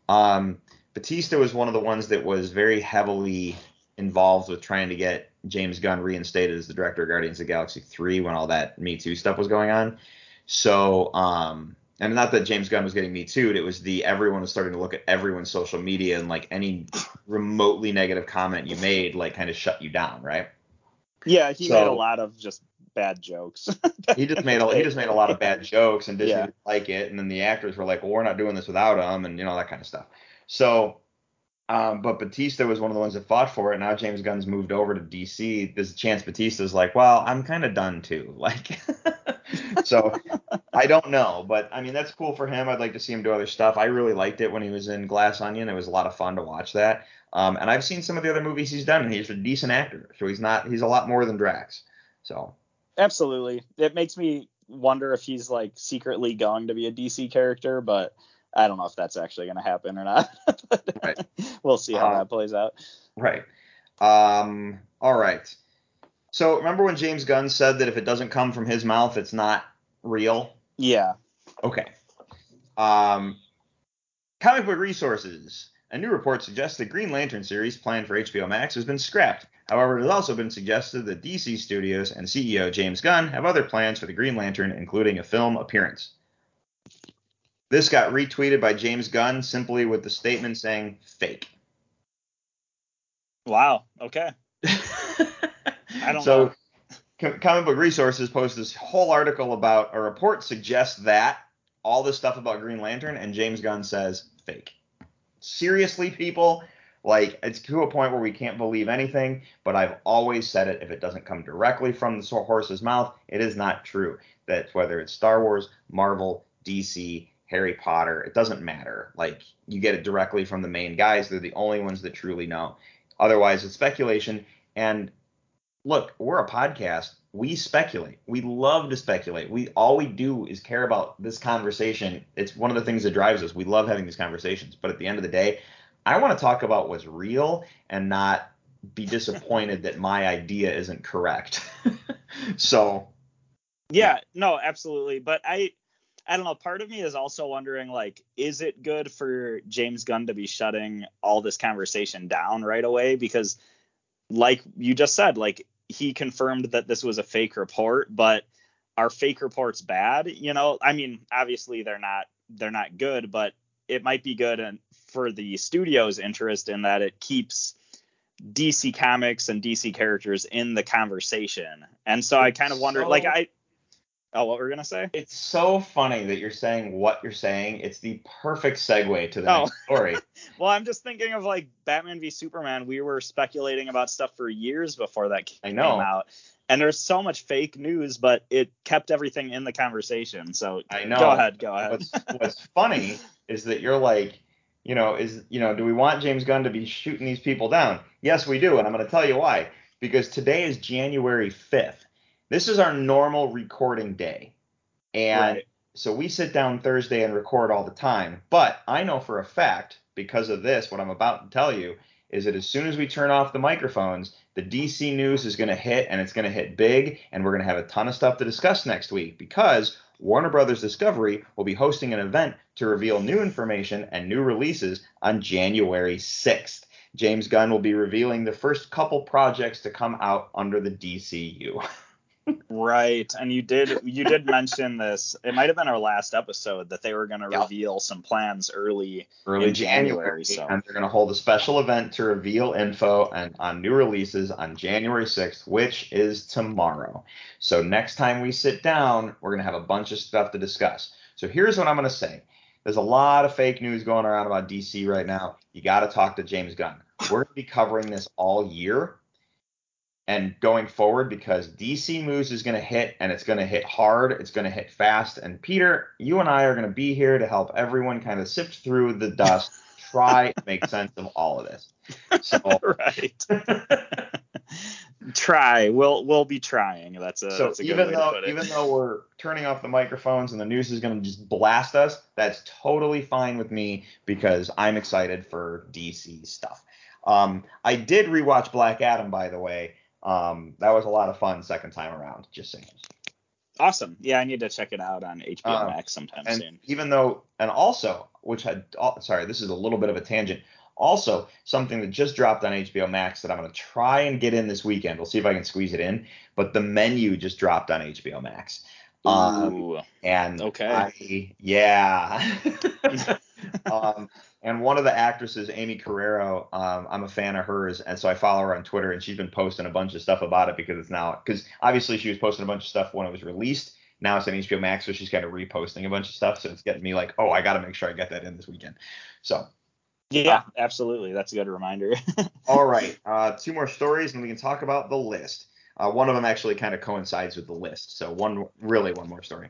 Um, Bautista was one of the ones that was very heavily involved with trying to get James Gunn reinstated as the director of Guardians of the Galaxy 3 when all that Me Too stuff was going on. So, um, and not that James Gunn was getting Me Too'd, it was the everyone was starting to look at everyone's social media and like any remotely negative comment you made, like kind of shut you down, right? Yeah, he So- made a lot of just bad jokes. he just made a, he just made a lot of bad jokes and Disney Yeah. didn't like it and then the actors were like well we're not doing this without him and you know that kind of stuff so um, but Bautista was one of the ones that fought for it. Now James Gunn's moved over to DC a chance Bautista's like well I'm kind of done too. Like so I don't know. But I mean that's cool for him. I'd like to see him do other stuff. I really liked it when he was in Glass Onion. It was a lot of fun to watch that. Um, and I've seen some of the other movies he's done and he's a decent actor. So he's not he's a lot more than Drax. So. Absolutely. It makes me wonder if he's like secretly going to be a DC character, but I don't know if that's actually going to happen or not. Right. We'll see how Uh, that plays out. Right. Um, all right. So remember when James Gunn said that if it doesn't come from his mouth, it's not real? Yeah. Okay. Um, comic book resources. A new report suggests the Green Lantern series planned for HBO Max has been scrapped. However, it has also been suggested that DC Studios and CEO James Gunn have other plans for the Green Lantern, including a film appearance. This got retweeted by James Gunn simply with the statement saying fake. Wow. Okay. I don't so, know. Co- Comic Book Resources posted this whole article about a report suggests that all this stuff about Green Lantern, and James Gunn says fake. Seriously, people, like it's to a point where we can't believe anything. But I've always said it: if it doesn't come directly from the horse's mouth, it is not true. That whether it's Star Wars, Marvel, DC, Harry Potter, it doesn't matter. Like you get it directly from the main guys; they're the only ones that truly know. Otherwise, it's speculation. And look, we're a podcast. We speculate. We love to speculate. We all we do is care about this conversation. It's one of the things that drives us. We love having these conversations. But at the end of the day, I want to talk about what's real and not be disappointed that my idea isn't correct. so Yeah, no, absolutely. But I I don't know, part of me is also wondering like is it good for James Gunn to be shutting all this conversation down right away because like you just said, like he confirmed that this was a fake report, but are fake reports bad? You know, I mean, obviously they're not they're not good, but it might be good and for the studio's interest in that it keeps DC comics and DC characters in the conversation. And so I kind of wonder So- like I Oh, what we're gonna say? It's so funny that you're saying what you're saying. It's the perfect segue to the Oh. next story. Well, I'm just thinking of like Batman v Superman. We were speculating about stuff for years before that I came know. out. And there's so much fake news, but it kept everything in the conversation. So I know. go ahead, go ahead. What's What's funny is that you're like, you know, is you know, do we want James Gunn to be shooting these people down? Yes, we do, and I'm going to tell you why. Because today is January 5th. This is our normal recording day, and Right. so we sit down Thursday and record all the time. But I know for a fact, because of this, what I'm about to tell you is that as soon as we turn off the microphones, the DC news is going to hit and it's going to hit big, and we're going to have a ton of stuff to discuss next week because Warner Brothers Discovery will be hosting an event to reveal new information and new releases on January 6th. James Gunn will be revealing the first couple projects to come out under the DCU. Right. And you did you did mention this. It might have been our last episode that they were going to Yeah. reveal some plans early. early in January, January, so- and they're going to hold a special event to reveal info and on new releases on January 6th, which is tomorrow. So next time we sit down, we're going to have a bunch of stuff to discuss. So here's what I'm going to say. There's a lot of fake news going around about DC right now. You got to talk to James Gunn. We're going to be covering this all year and going forward because DC moves is going to hit and it's going to hit hard. It's going to hit fast. And Peter, you and I are going to be here to help everyone kind of sift through the dust, try and make sense of all of this. So, right. Try. We'll we'll be trying. That's a so that's a even though to put it. even though we're turning off the microphones and the news is going to just blast us, that's totally fine with me because I'm excited for DC stuff. Um, I did rewatch Black Adam, by the way. Um, that was a lot of fun second time around. Just saying. awesome. Yeah, I need to check it out on HBO Um, Max sometime and soon. even though and also which had oh, sorry this is a little bit of a tangent also something that just dropped on hbo max that i'm going to try and get in this weekend we'll see if i can squeeze it in but the menu just dropped on hbo max um, Ooh. and Okay. I, yeah um, and one of the actresses aimee carrero um, i'm a fan of hers and so i follow her on twitter and she's been posting a bunch of stuff about it because it's now because obviously she was posting a bunch of stuff when it was released now it's on HBO Max, so she's kind of reposting a bunch of stuff. So it's getting me like, oh, I got to make sure I get that in this weekend. So, yeah, absolutely. That's a good reminder. all right, uh, two more stories, and we can talk about the list. Uh, one of them actually kind of coincides with the list. So one, really, one more story.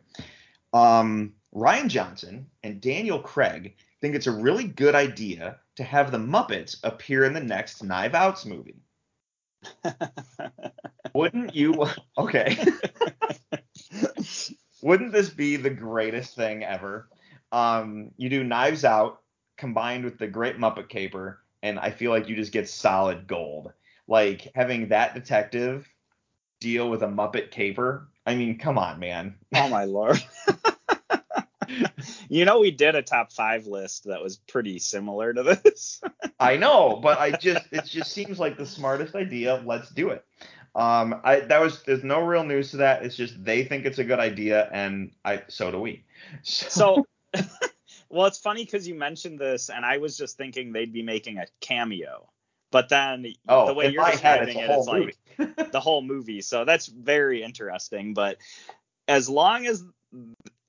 Um, Rian Johnson and Daniel Craig think it's a really good idea to have the Muppets appear in the next Knives Outs movie. Wouldn't you? Okay. Wouldn't this be the greatest thing ever? Um, you do Knives Out combined with the Great Muppet Caper, and I feel like you just get solid gold. Like having that detective deal with a Muppet Caper. I mean, come on, man. oh my lord. you know we did a top five list that was pretty similar to this. I know, but I just it just seems like the smartest idea. Let's do it. Um, I that was there's no real news to that. It's just they think it's a good idea, and I so do we. So, well, it's funny because you mentioned this, and I was just thinking they'd be making a cameo, but then oh, the way you're my head, describing it's it, it's like the whole movie. So that's very interesting. But as long as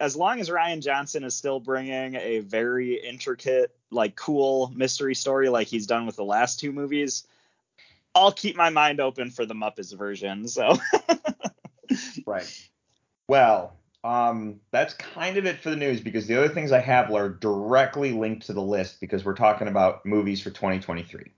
as long as Rian Johnson is still bringing a very intricate, like cool mystery story like he's done with the last two movies, I'll keep my mind open for the Muppets version. So Right. Well, um, that's kind of it for the news because the other things I have are directly linked to the list because we're talking about movies for 2023.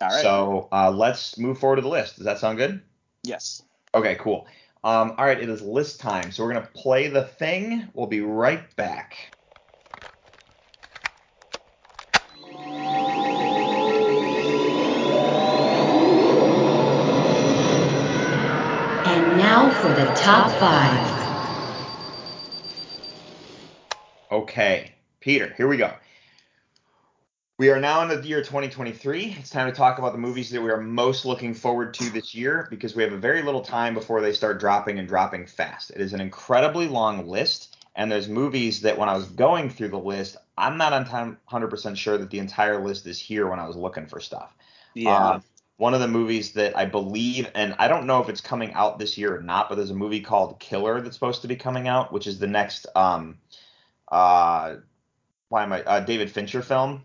all right. So uh, let's move forward to the list. Does that sound good? yes. Okay, cool. Um, all right, it is list time. So we're gonna play the thing. We'll be right back. And now for the top five. Okay, Peter, here we go. We are now in the year 2023. It's time to talk about the movies that we are most looking forward to this year because we have a very little time before they start dropping and dropping fast. It is an incredibly long list, and there's movies that when I was going through the list, I'm not on time 100% sure that the entire list is here when I was looking for stuff. Yeah. Um, one of the movies that I believe, and I don't know if it's coming out this year or not, but there's a movie called Killer that's supposed to be coming out, which is the next um uh why am I uh, David Fincher film,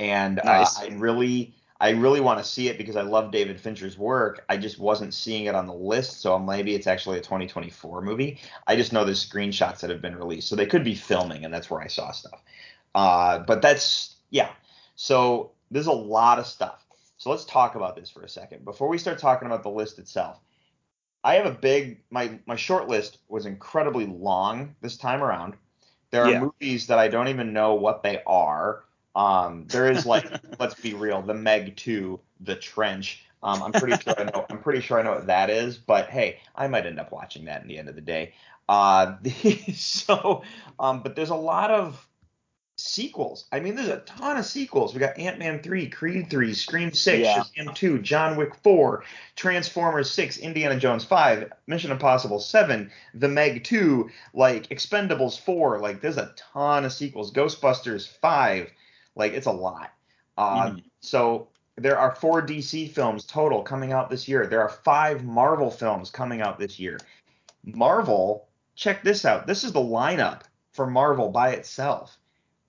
and Nice. uh, I really I really want to see it because I love David Fincher's work. I just wasn't seeing it on the list, so maybe it's actually a 2024 movie. I just know there's screenshots that have been released, so they could be filming, and that's where I saw stuff. Uh, but that's yeah. So there's a lot of stuff. So let's talk about this for a second before we start talking about the list itself. I have a big my my short list was incredibly long this time around. There are Yeah. movies that I don't even know what they are. Um, there is like let's be real, the Meg 2, The Trench. Um, I'm pretty sure I know I'm pretty sure I know what that is, but hey, I might end up watching that in the end of the day. Uh, so um, but there's a lot of sequels. I mean, there's a ton of sequels. We got Ant-Man 3, Creed 3, Scream 6, Yeah. Shazam 2, John Wick 4, Transformers 6, Indiana Jones 5, Mission Impossible 7, The Meg 2, like Expendables 4, like there's a ton of sequels. Ghostbusters 5, like it's a lot. Uh, Mhm. So there are four DC films total coming out this year. There are five Marvel films coming out this year. Marvel, check this out. This is the lineup for Marvel by itself.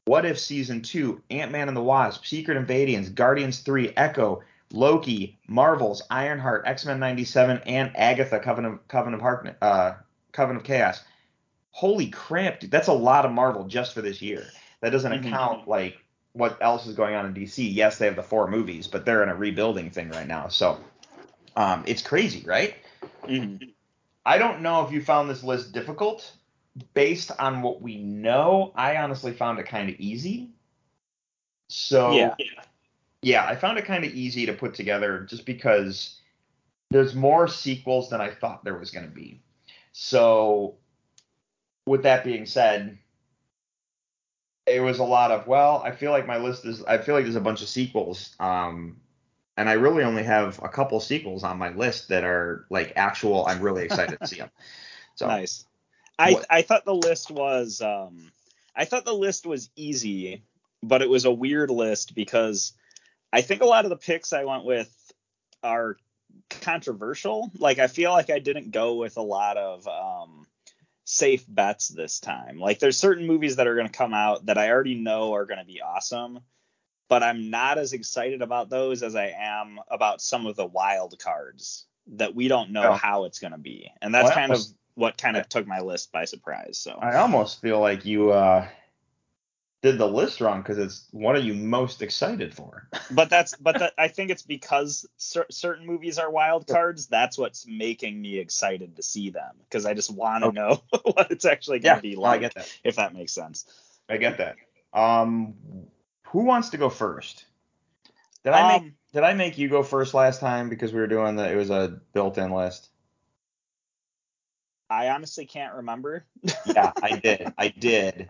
What If Season 2, Ant Man and the Wasp, Secret Invasion, Guardians 3, Echo, Loki, Marvels, Ironheart, X Men 97, and Agatha, Covenant, Covenant, of Harkness, uh, Covenant of Chaos. Holy crap, dude. That's a lot of Marvel just for this year. That doesn't Mhm. account, like, what else is going on in DC. Yes, they have the four movies, but they're in a rebuilding thing right now. So um, it's crazy, right? Mhm. I don't know if you found this list difficult. Based on what we know, I honestly found it kind of easy. So Yeah. yeah, I found it kind of easy to put together just because there's more sequels than I thought there was going to be. So with that being said, it was a lot of well, I feel like my list is I feel like there's a bunch of sequels um and I really only have a couple sequels on my list that are like actual I'm really excited to see them. So Nice. I What- I thought the list was um I thought the list was easy, but it was a weird list because I think a lot of the picks I went with are controversial. Like I feel like I didn't go with a lot of um safe bets this time. Like there's certain movies that are going to come out that I already know are going to be awesome, but I'm not as excited about those as I am about some of the wild cards that we don't know Oh. how it's going to be. And that's Well, kind almost- of what kind of took my list by surprise. So I almost feel like you uh did the list wrong because it's what are you most excited for? but that's but that I think it's because cer- certain movies are wild cards. That's what's making me excited to see them because I just want to Okay. know what it's actually going Yeah, to be no, I get that. If that makes sense. I get that. Um, who wants to go first? Did I make Um, Did I make you go first last time because we were doing the? It was a built-in list. I honestly can't remember. Yeah, I did. I did.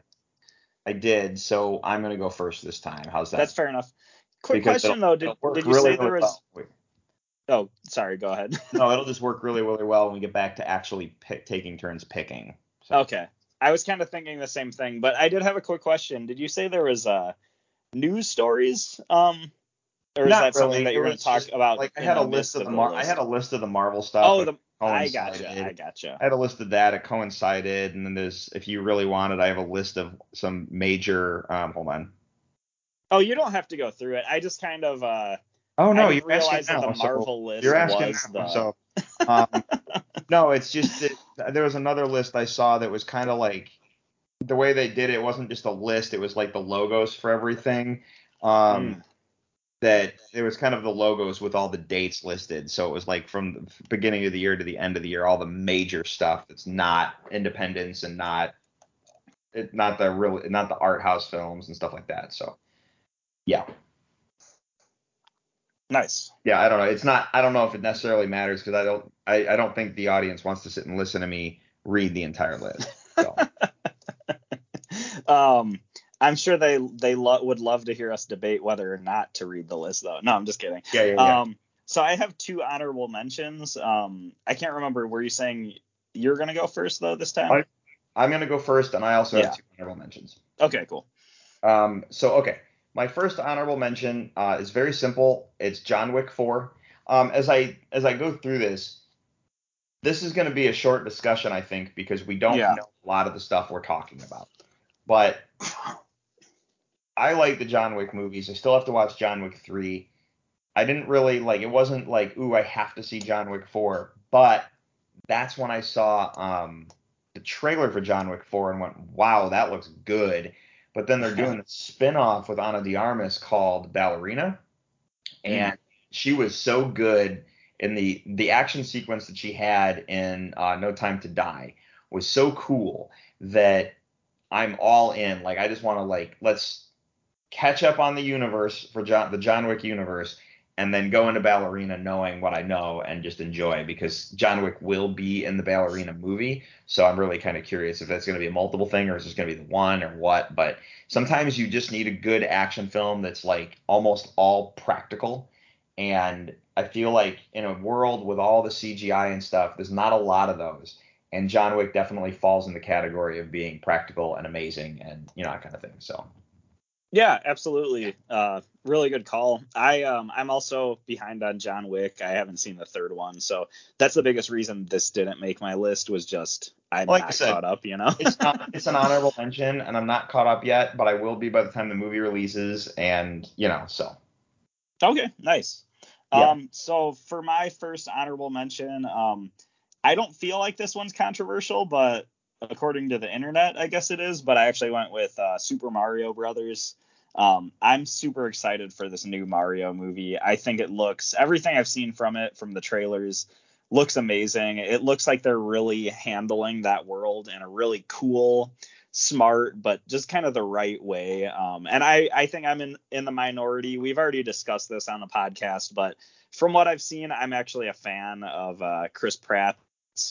I did. So I'm gonna go first this time. How's that? That's fair enough. Quick Because question though, did, did you really, say there really was? well. Oh, sorry. Go ahead. No, it'll just work really, really well when we get back to actually pick, taking turns picking. So, Okay. I was kind of thinking the same thing, but I did have a quick question. Did you say there was uh news stories? Um, or is Not that something that you're going to talk about? Like I had a list of the the Mar- I had a list of the Marvel stuff. Oh, that the I coincided. gotcha. I gotcha. I had a list of that. It coincided, and then there's if you really wanted, I have a list of some major. Um, hold on. Oh, you don't have to go through it. I just kind of uh Oh no, I you're asking that now. the so Marvel list you're asking now. the So, um, no, it's just that there was another list I saw that was kind of like the way they did it. it wasn't just a list; it was like the logos for everything. Um, Mm. That it was kind of the logos with all the dates listed. So it was like from the beginning of the year to the end of the year, all the major stuff that's not Independence and not it, not the real not the art house films and stuff like that. So yeah. nice. Yeah, I don't know. It's not. I don't know if it necessarily matters because I don't. I, I don't think the audience wants to sit and listen to me read the entire list. So um I'm sure they they lo- would love to hear us debate whether or not to read the list though. No, I'm just kidding. yeah, yeah, yeah. Um so I have two honorable mentions. Um I can't remember were you saying you're going to go first though this time? I- I'm gonna go first, and I also Yeah. have two honorable mentions. okay, cool. Um, so okay, my first honorable mention uh, is very simple. It's John Wick 4. Um, as I as I go through this, this is going to be a short discussion, I think, because we don't Yeah. know a lot of the stuff we're talking about. But I like the John Wick movies. I still have to watch John Wick 3. I didn't really like it wasn't like, ooh, I have to see John Wick 4, but that's when I saw um the trailer for John Wick 4 and went, wow, that looks good. But then they're doing a spin-off with Ana de Armas called Ballerina. And she was so good in the the action sequence that she had in uh, No Time to Die was so cool that I'm all in. Like I just want to like let's catch up on the universe for John the John Wick universe and then go into Ballerina knowing what I know and just enjoy because John Wick will be in the Ballerina movie. So I'm really kind of curious if that's going to be a multiple thing or is this going to be the one or what. But sometimes you just need a good action film that's like almost all practical. And I feel like in a world with all the CGI and stuff, there's not a lot of those. And John Wick definitely falls in the category of being practical and amazing and you know that kind of thing. So Yeah, absolutely. Uh, really good call. I um I'm also behind on John Wick. I haven't seen the third one, so that's the biggest reason this didn't make my list was just I'm Like I not said, caught up, you know. it's not it's an honorable mention and I'm not caught up yet, but I will be by the time the movie releases and you know, so Okay, nice. Yeah. Um, so for my first honorable mention, um, I don't feel like this one's controversial, but according to the internet, I guess it is. But I actually went with uh, Super Mario Brothers. Um, I'm super excited for this new Mario movie. I think it looks everything I've seen from it, from the trailers, looks amazing. It looks like they're really handling that world in a really cool, smart, but just kind of the right way. Um, and I, I think I'm in, in the minority. We've already discussed this on the podcast, but from what I've seen, I'm actually a fan of uh, Chris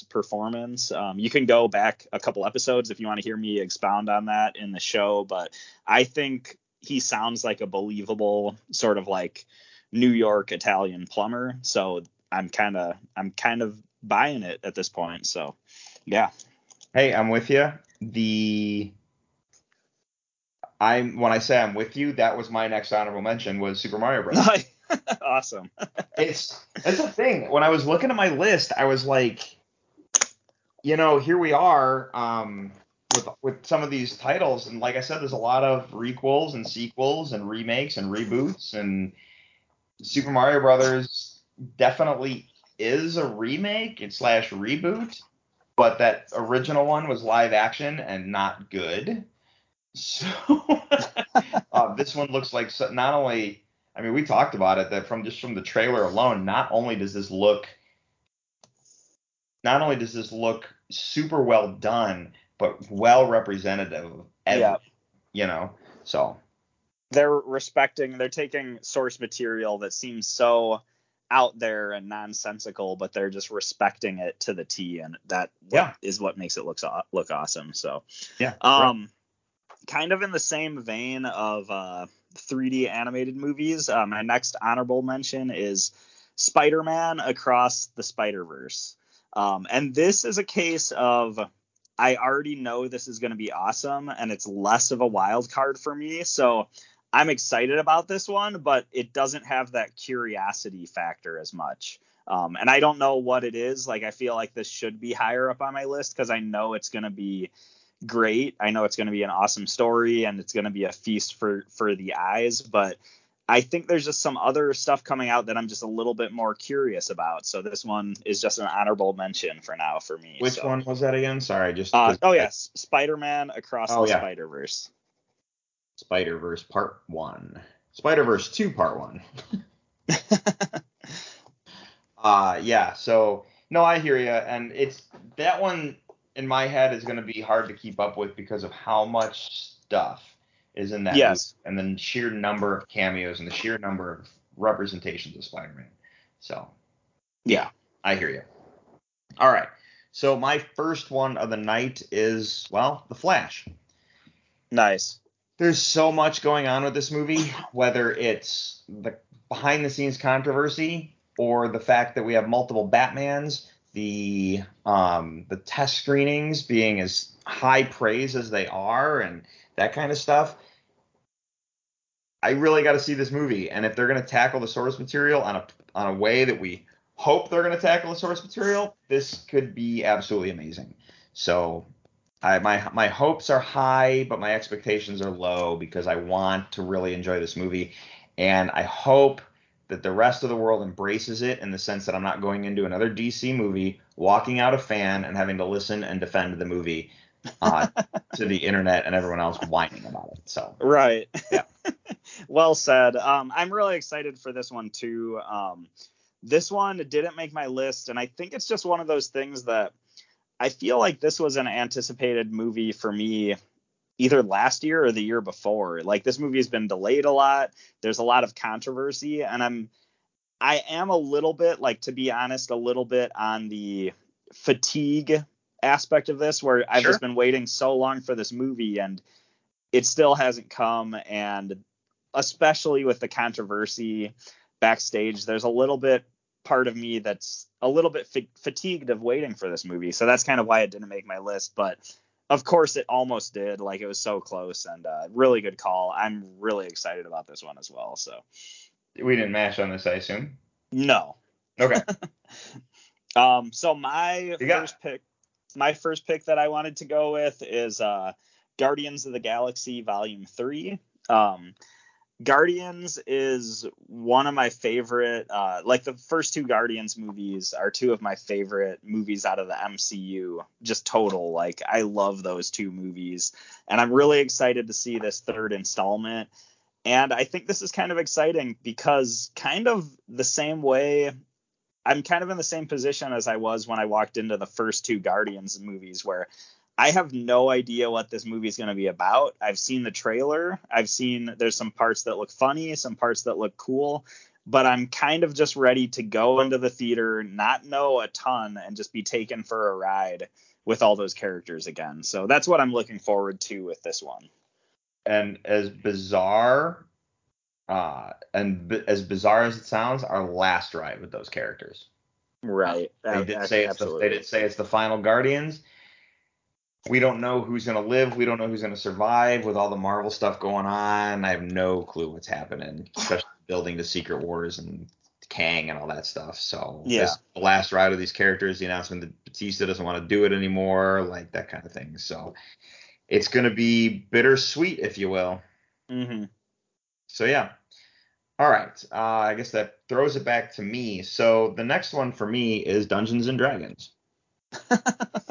Performance. Um, you can go back a couple episodes if you want to hear me expound on that in the show, but I think he sounds like a believable sort of like New York Italian plumber. So I'm kind of I'm kind of buying it at this point. So yeah. hey, I'm with you. The I'm when I say I'm with you, that was my next honorable mention was Super Mario Bros. awesome. it's that's the thing. When I was looking at my list, I was like, you know, here we are um, with with some of these titles, and like I said, there's a lot of requels and sequels and remakes and reboots, and Super Mario Brothers definitely is a remake and slash reboot, but that original one was live action and not good. So uh, this one looks like so, not only I mean, we talked about it that from just from the trailer alone, not only does this look not only does this look super well done, but well representative of every, Yeah. you know. So they're respecting they're taking source material that seems so out there and nonsensical but they're just respecting it to the T and that Yeah. is what makes it look look awesome so yeah. um kind of in the same vein of uh 3D animated movies uh, my next honorable mention is Spider-Man across the Spider-Verse um and this is a case of I already know this is going to be awesome and it's less of a wild card for me. So I'm excited about this one, but it doesn't have that curiosity factor as much. Um, and I don't know what it is. Like, I feel like this should be higher up on my list because I know it's going to be great. I know it's going to be an awesome story and it's going to be a feast for for the eyes. But I think there's just some other stuff coming out that I'm just a little bit more curious about. So this one is just an honorable mention for now for me. Which So- one was that again? Sorry, just uh, oh yes, Spider-Man Across Oh, the yeah. Spider-Verse. Spider Verse Part One, Spider Verse Two Part One. Uh yeah, so no, I hear you, and it's that one in my head is going to be hard to keep up with because of how much stuff is in that Yes. movie, and then the sheer number of cameos and the sheer number of representations of Spider-Man. So Yeah. I hear you. All right, so my first one of the night is well, The Flash. Nice. there's so much going on with this movie, whether it's the behind the scenes controversy or the fact that we have multiple Batmans, the um, the test screenings being as high praise as they are, and that kind of stuff. I really got to see this movie, and if they're gonna tackle the source material on a on a way that we hope they're gonna tackle the source material, this could be absolutely amazing. So. I, my my hopes are high, but my expectations are low because I want to really enjoy this movie, and I hope that the rest of the world embraces it in the sense that I'm not going into another DC movie, walking out a fan, and having to listen and defend the movie uh, to the internet and everyone else whining about it. So Right. Yeah. well said. Um, I'm really excited for this one too. Um, this one didn't make my list, and I think it's just one of those things that I feel like this was an anticipated movie for me either last year or the year before. Like this movie has been delayed a lot. There's a lot of controversy, and I'm I am a little bit like to be honest, a little bit on the fatigue aspect of this where I've Sure. just been waiting so long for this movie and it still hasn't come. And especially with the controversy backstage there's a little bit part of me that's a little bit fa- fatigued of waiting for this movie. So that's kind of why it didn't make my list. But of course it almost did. Like it was so close and uh, really good call. I'm really excited about this one as well. So we didn't match on this, I assume. no. Okay. Um, so my You got first pick, my first pick that I wanted to go with is uh, Guardians of the Galaxy Volume Three. Um, Guardians is one of my favorite. Uh, like the first two Guardians movies are two of my favorite movies out of the MCU. Just total. Like I love those two movies, and I'm really excited to see this third installment. And I think this is kind of exciting because kind of the same way I'm kind of in the same position as I was when I walked into the first two Guardians movies, where I have no idea what this movie is going to be about. I've seen the trailer, I've seen there's some parts that look funny, some parts that look cool, but I'm kind of just ready to go into the theater, not know a ton, and just be taken for a ride with all those characters again. So that's what I'm looking forward to with this one. and as bizarre uh and b- as bizarre as it sounds our last ride with those characters. Right. they did say it's the, they did say it's the final guardians. We don't know who's going to live. We don't know who's going to survive with all the marvel stuff going on. I have no clue what's happening especially building the secret wars and kang and all that stuff. So Yeah. this- the last ride of these characters the announcement that bautista doesn't want to do it anymore like that kind of thing. So it's going to be bittersweet if you will. Hmm So yeah. All right. Uh, I guess that throws it back to me. So the next one for me is Dungeons and Dragons.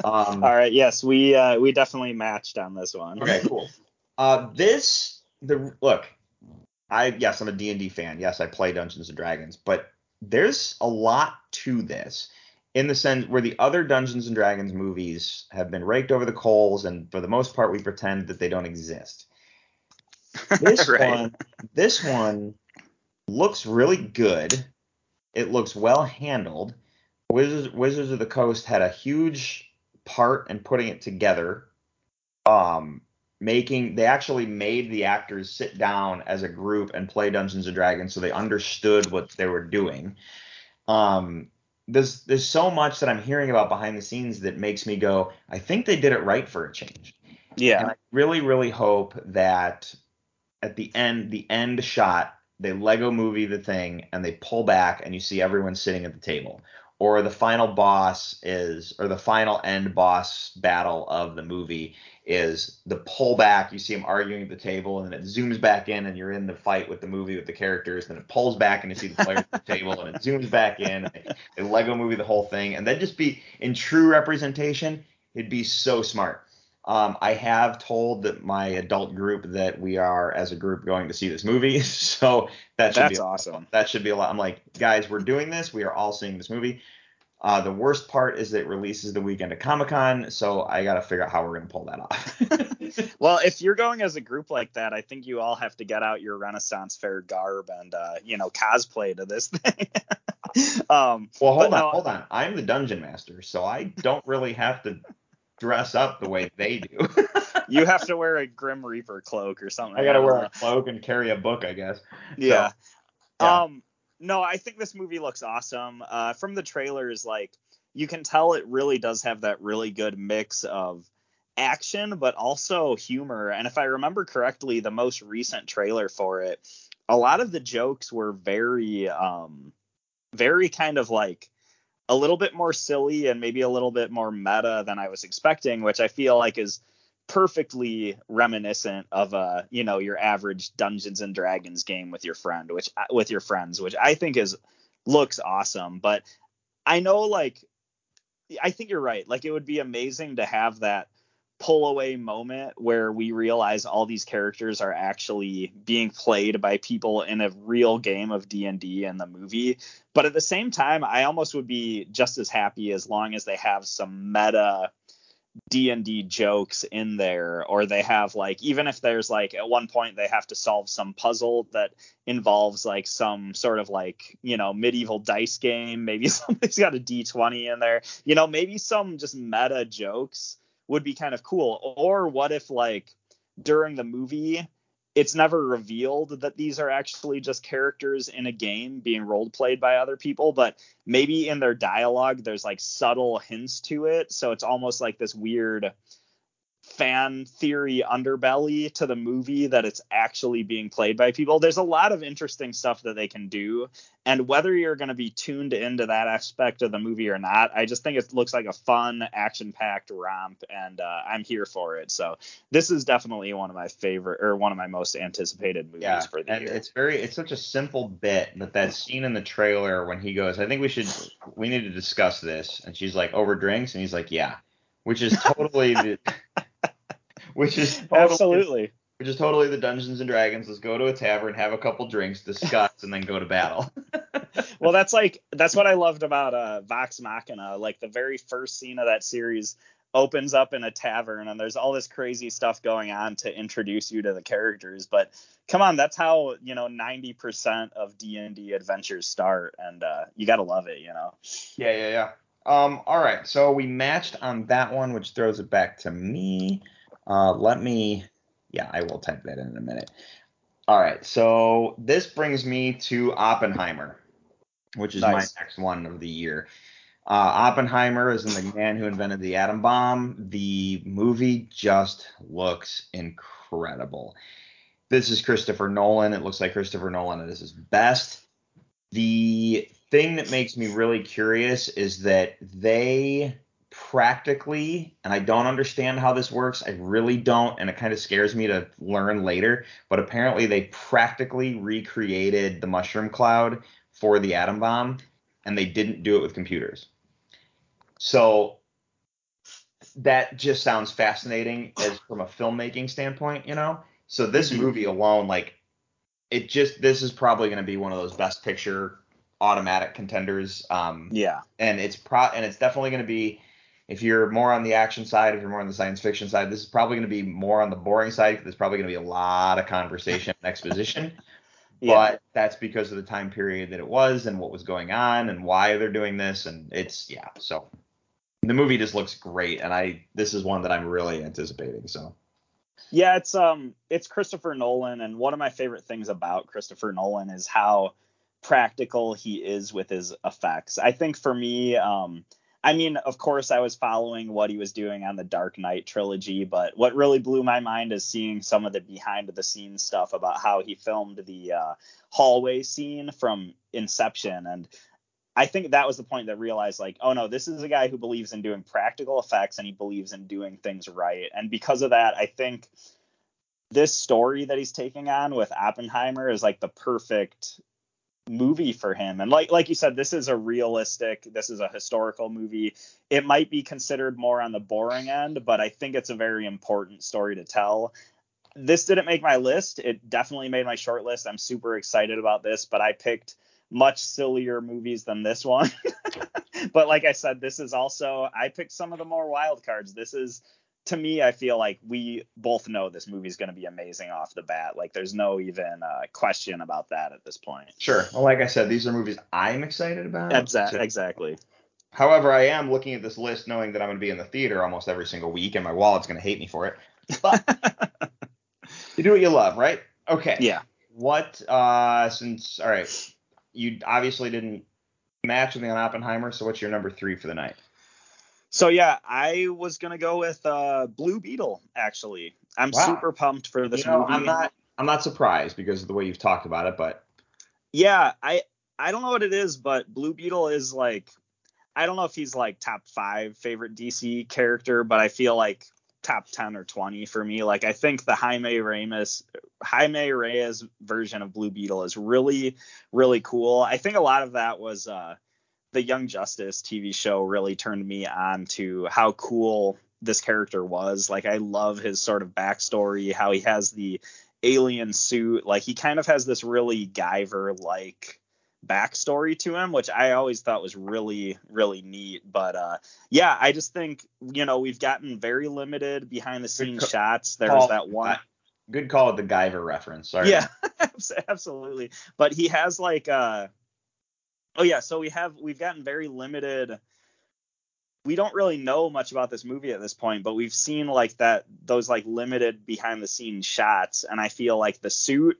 Um, All right. Yes, we uh, we definitely matched on this one. Okay, cool. Uh, this the look. I yes, I'm a D&D fan. Yes, I play Dungeons and Dragons, but there's a lot to this in the sense where the other Dungeons and Dragons movies have been raked over the coals, and for the most part, we pretend that they don't exist. This Right. one, this one looks really good. It looks well handled. Wizards Wizards of the Coast had a huge part in putting it together. Um, making they actually made the actors sit down as a group and play Dungeons and Dragons, so they understood what they were doing. Um, there's there's so much that I'm hearing about behind the scenes that makes me go, I think they did it right for a change. Yeah. And I really, really hope that at the end, the end shot, they Lego movie the thing and they pull back and you see everyone sitting at the table. Or the final boss is, or the final end boss battle of the movie is the pullback. You see them arguing at the table, and then it zooms back in, and you're in the fight with the movie with the characters. Then it pulls back, and you see the players at the table, and it zooms back in. They Lego movie the whole thing, and then just be in true representation. It'd be so smart. Um, I have told that my adult group that we are as a group going to see this movie, so that should That's be awesome. That should be a lot. I'm like, guys, we're doing this. We are all seeing this movie. Uh, the worst part is that it releases the weekend of Comic Con, so I got to figure out how we're gonna pull that off. Well, if you're going as a group like that, I think you all have to get out your Renaissance Fair garb and uh, you know cosplay to this thing. um, well, hold on, no- hold on. I'm the dungeon master, so I don't really have to dress up the way they do. you have to wear a Grim Reaper cloak or something. I gotta wear a cloak and carry a book, I guess. Yeah. yeah. Um, no, I think this movie looks awesome. Uh, from the trailers, like you can tell it really does have that really good mix of action but also humor. And if I remember correctly, the most recent trailer for it, a lot of the jokes were very um very kind of like a little bit more silly and maybe a little bit more meta than I was expecting, which I feel like is perfectly reminiscent of a you know your average Dungeons and Dragons game with your friend, which uh, with your friends, which I think is looks awesome. But I know like I think you're right. Like it would be amazing to have that pull away moment where we realize all these characters are actually being played by people in a real game of D&D in the movie. But at the same time I almost would be just as happy as long as they have some meta D&D jokes in there or they have like even if there's like at one point they have to solve some puzzle that involves like some sort of like you know medieval dice game. Maybe somebody's got a d20 in there. You know maybe some just meta jokes would be kind of cool or what if like during the movie it's never revealed that these are actually just characters in a game being role played by other people, but maybe in their dialogue there's like subtle hints to it. So it's almost like this weird fan theory underbelly to the movie that it's actually being played by people. There's a lot of interesting stuff that they can do. And whether you're going to be tuned into that aspect of the movie or not, I just think it looks like a fun, action packed romp. And uh, I'm here for it. So this is definitely one of my favorite or one of my most anticipated movies yeah, for the and year. it's very it's such a simple bit but that scene in the trailer when he goes i think we should we need to discuss this and she's like over drinks and he's like yeah which is totally the, which is totally, Absolutely. which is totally the Dungeons and Dragons. Let's go to a tavern, have a couple drinks, discuss, and then go to battle. well, that's like that's what I loved about uh, Vox Machina. Like the very first scene of that series opens up in a tavern, and there's all this crazy stuff going on to introduce you to the characters. But come on, that's how you know 90% of D and D adventures start, and uh, you gotta love it, you know. Yeah, yeah, yeah. Um, all right, so we matched on that one, which throws it back to me. Uh, let me, yeah, I will type that in in a minute. All right, so this brings me to Oppenheimer, which is Nice. my next one of the year. Uh, Oppenheimer is in the man who invented the atom bomb. The movie just looks incredible. This is Christopher Nolan. It looks like Christopher Nolan at his best. The thing that makes me really curious is that they practically, and I don't understand how this works. I really don't, and it kind of scares me to learn later. But apparently, they practically recreated the mushroom cloud for the atom bomb, and they didn't do it with computers. So that just sounds fascinating as from a filmmaking standpoint, you know. So this movie alone, like, it just this is probably going to be one of those best picture automatic contenders. Um, Yeah. and it's pro and it's definitely going to be if you're more on the action side, if you're more on the science fiction side, this is probably going to be more on the boring side. There's probably going to be a lot of conversation and exposition. Yeah. But that's because of the time period that it was and what was going on and why they're doing this. And it's yeah. So the movie just looks great, and I this is one that I'm really anticipating. So Yeah, it's um it's Christopher Nolan and one of my favorite things about Christopher Nolan is how practical he is with his effects. I think for me um I mean, of course I was following what he was doing on the Dark Knight trilogy, but what really blew my mind is seeing some of the behind the scenes stuff about how he filmed the uh, hallway scene from Inception and I think that was the point that realized like, oh no, this is a guy who believes in doing practical effects and he believes in doing things right. And because of that, I think this story that he's taking on with Oppenheimer is like the perfect movie for him. And like like you said, this is a realistic, this is a historical movie. It might be considered more on the boring end, but I think it's a very important story to tell. This didn't make my list. It definitely made my short list. I'm super excited about this, but I picked much sillier movies than this one. but like I said, this is also I picked some of the more wild cards. This is to me, I feel like we both know this movie's going to be amazing off the bat. Like there's no even uh, question about that at this point. sure. Well, like I said, these are movies I'm excited about. Exactly. So- exactly. However, I am looking at this list knowing that I'm going to be in the theater almost every single week, and my wallet's going to hate me for it. But you do what you love, right? Okay. Yeah. What? Uh, since all right, you obviously didn't match with me on Oppenheimer, so what's your number three for the night? So yeah, I was gonna go with uh, Blue Beetle. Actually, I'm Wow. super pumped for this you know, movie. I'm not I'm not surprised because of the way you've talked about it, but Yeah, I I don't know what it is, but Blue Beetle is like I don't know if he's like top five favorite DC character, but I feel like top ten or twenty for me. Like I think the Jaime Reyes Jaime Reyes version of Blue Beetle is really really cool. I think a lot of that was uh the Young Justice TV show really turned me on to how cool this character was. Like I love his sort of backstory, how he has the alien suit. Like he kind of has this really Guyver like backstory to him, which I always thought was really, really neat. But uh yeah, I just think, you know, we've gotten very limited behind the scenes shots. There call. was that one. good call with the Guyver reference. Sorry. Yeah, absolutely. But he has like uh oh yeah, so we have we've gotten very limited we don't really know much about this movie at this point, but we've seen like that those like limited behind the scenes shots and I feel like the suit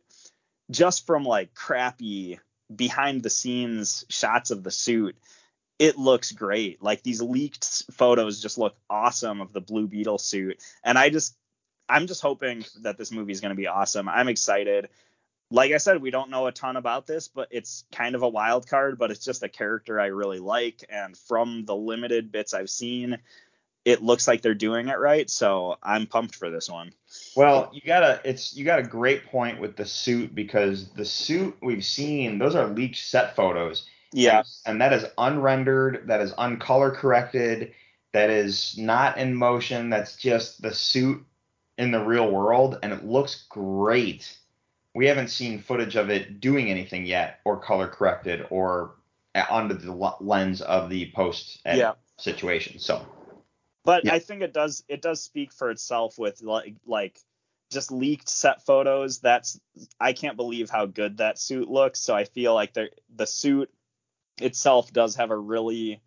just from like crappy behind the scenes shots of the suit it looks great. Like these leaked photos just look awesome of the Blue Beetle suit. And I just I'm just hoping that this movie is going to be awesome. I'm excited. Like I said, we don't know a ton about this, but it's kind of a wild card, but it's just a character I really like. And from the limited bits I've seen, it looks like they're doing it right. So I'm pumped for this one. Well, you got a it's you got a great point with the suit because the suit we've seen those are leaked set photos. Yeah. And that is unrendered, that is uncolor corrected, that is not in motion, that's just the suit in the real world and it looks great. We haven't seen footage of it doing anything yet or color corrected or uh, under the lens of the post Yeah. situation. So, But Yeah. I think it does it does speak for itself with like like just leaked set photos. That's I can't believe how good that suit looks. So I feel like the the suit itself does have a really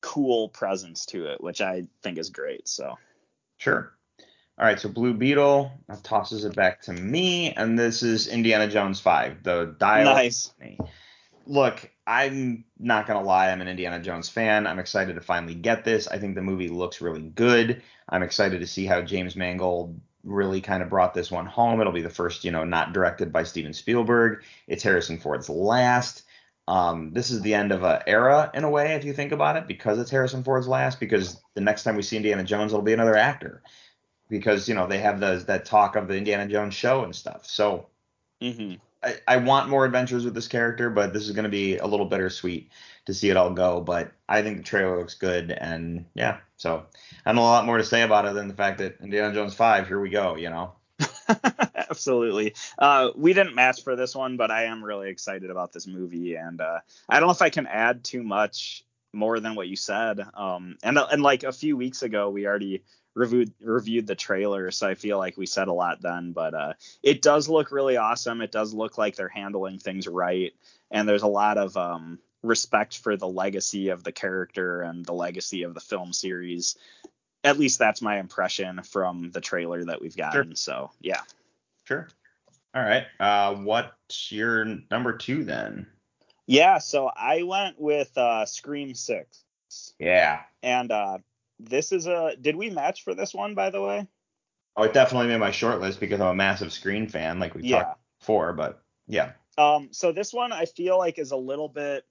cool presence to it, which I think is great. So Sure. All right, so Blue Beetle tosses it back to me, and this is Indiana Jones 5, the dial. nice. Look, I'm not going to lie, I'm an Indiana Jones fan. I'm excited to finally get this. I think the movie looks really good. I'm excited to see how James Mangold really kind of brought this one home. It'll be the first, you know, not directed by Steven Spielberg. It's Harrison Ford's last. Um, this is the end of an era in a way, if you think about it, because it's Harrison Ford's last. Because the next time we see Indiana Jones, it'll be another actor. Because you know they have the, that talk of the Indiana Jones show and stuff. So hmm I, I want more adventures with this character, but this is going to be a little bittersweet to see it all go. But I think the trailer looks good, and yeah, so I don't a lot more to say about it than the fact that Indiana Jones Five, here we go, you know. Absolutely. Uh, we didn't match for this one, but I am really excited about this movie, and uh, I don't know if I can add too much more than what you said. Um, and and like a few weeks ago, we already reviewed reviewed the trailer, so I feel like we said a lot then. But uh, it does look really awesome. It does look like they're handling things right, and there's a lot of um, respect for the legacy of the character and the legacy of the film series. At least that's my impression from the trailer that we've gotten. So yeah. Sure. All right. Uh, what's your number two then? Yeah, so I went with uh Scream 6. Yeah. And uh this is a did we match for this one by the way? Oh, it definitely made my short list because I'm a massive Scream fan, like we Yeah. talked before. But yeah. Um so this one I feel like is a little bit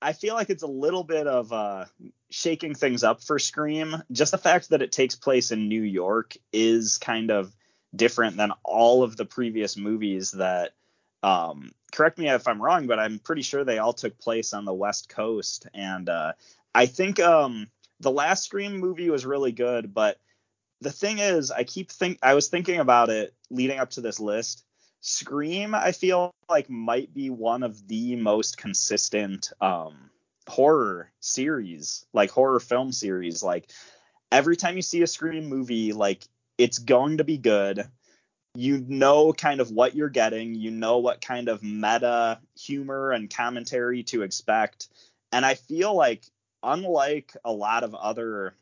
I feel like it's a little bit of uh shaking things up for Scream. Just the fact that it takes place in New York is kind of different than all of the previous movies that um correct me if I'm wrong, but I'm pretty sure they all took place on the West Coast and uh I think um the last Scream movie was really good, but the thing is I keep think I was thinking about it leading up to this list. Scream, I feel like might be one of the most consistent um, horror series, like horror film series. Like every time you see a Scream movie, like it's going to be good. You know kind of what you're getting. You know what kind of meta humor and commentary to expect. And I feel like unlike a lot of other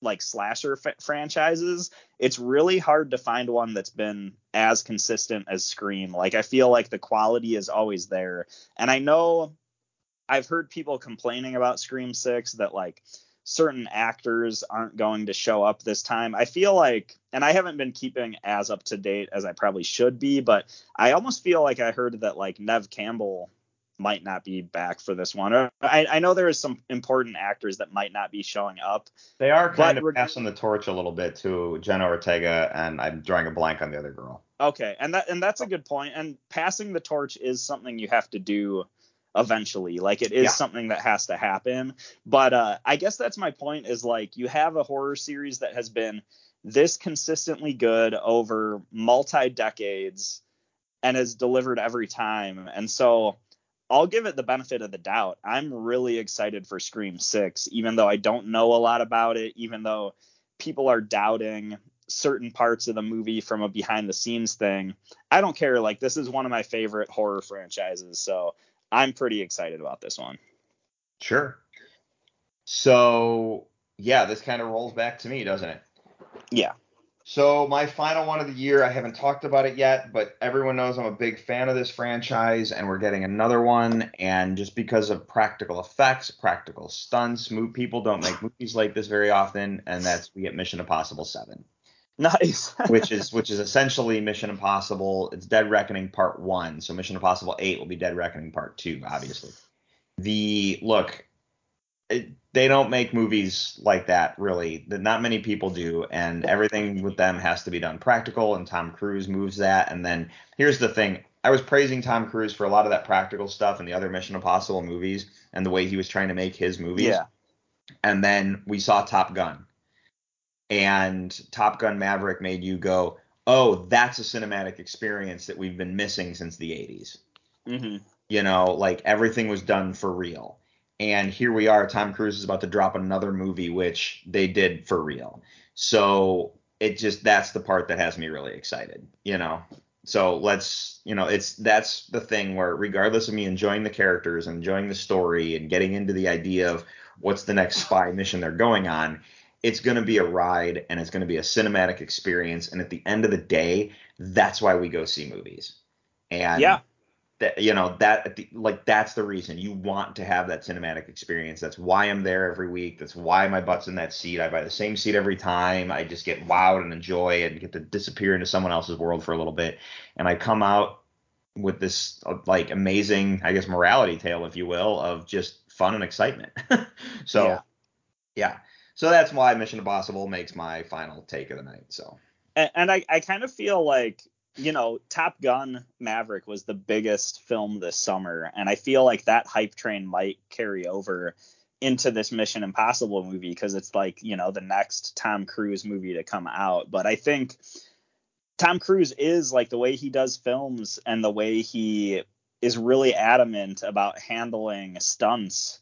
like slasher f- franchises, it's really hard to find one that's been as consistent as Scream. Like I feel like the quality is always there. And I know I've heard people complaining about Scream 6 that like certain actors aren't going to show up this time. I feel like, and I haven't been keeping as up to date as I probably should be, but I almost feel like I heard that like Neve Campbell might not be back for this one. I, I know there is some important actors that might not be showing up. They are kind of passing the torch a little bit to Jenna Ortega, and I'm drawing a blank on the other girl. Okay, and that and that's a good point. And passing the torch is something you have to do eventually. Like it is Yeah. something that has to happen. But uh, I guess that's my point. Is like you have a horror series that has been this consistently good over multi decades and has delivered every time. And so I'll give it the benefit of the doubt. I'm really excited for Scream 6, even though I don't know a lot about it, even though people are doubting certain parts of the movie from a behind the scenes thing. I don't care. Like, this is one of my favorite horror franchises. So I'm pretty excited about this one. Sure. So yeah, this kind of rolls back to me, doesn't it? Yeah. So my final one of the year, I haven't talked about it yet, but everyone knows I'm a big fan of this franchise, and we're getting another one. And just because of practical effects, practical stunts, mo- people don't make movies like this very often, and that's we get Mission Impossible Seven, Nice. which is which is essentially Mission Impossible. It's Dead Reckoning Part One, so Mission Impossible Eight will be Dead Reckoning Part Two, obviously. The look, it, they don't make movies like that really. That not many people do and everything with them has to be done practical and tom cruise moves that. And then here's the thing. I was praising tom cruise for a lot of that practical stuff in the other mission impossible movies and the way he was trying to make his movies. Yeah. and then we saw top gun. And top gun maverick made you go oh that's a cinematic experience that we've been missing since the 80s hmm you know, like everything was done for real. And here we are, Tom Cruise is about to drop another movie, which they did for real. So it just that's the part that has me really excited, you know. So let's, you know, it's that's the thing where regardless of me enjoying the characters, and enjoying the story, and getting into the idea of what's the next spy mission they're going on, it's going to be a ride and it's going to be a cinematic experience. And at the end of the day, that's why we go see movies. And Yeah. That you know that like that's the reason you want to have that cinematic experience. That's why i'm there every week. That's why my butt's in that seat. I buy the same seat every time. I just get wowed and enjoy it and get to disappear into someone else's world for a little bit. And i come out with this uh, like amazing i guess morality tale if you will of just fun and excitement. So Yeah. yeah. so that's why mission impossible makes my final take of the night so. And, and I, I kind of feel like you know top gun maverick was the biggest film this summer and i feel like that hype train might carry over into this mission impossible movie because it's like you know the next tom cruise movie to come out. But i think tom cruise is like the way he does films and the way he is really adamant about handling stunts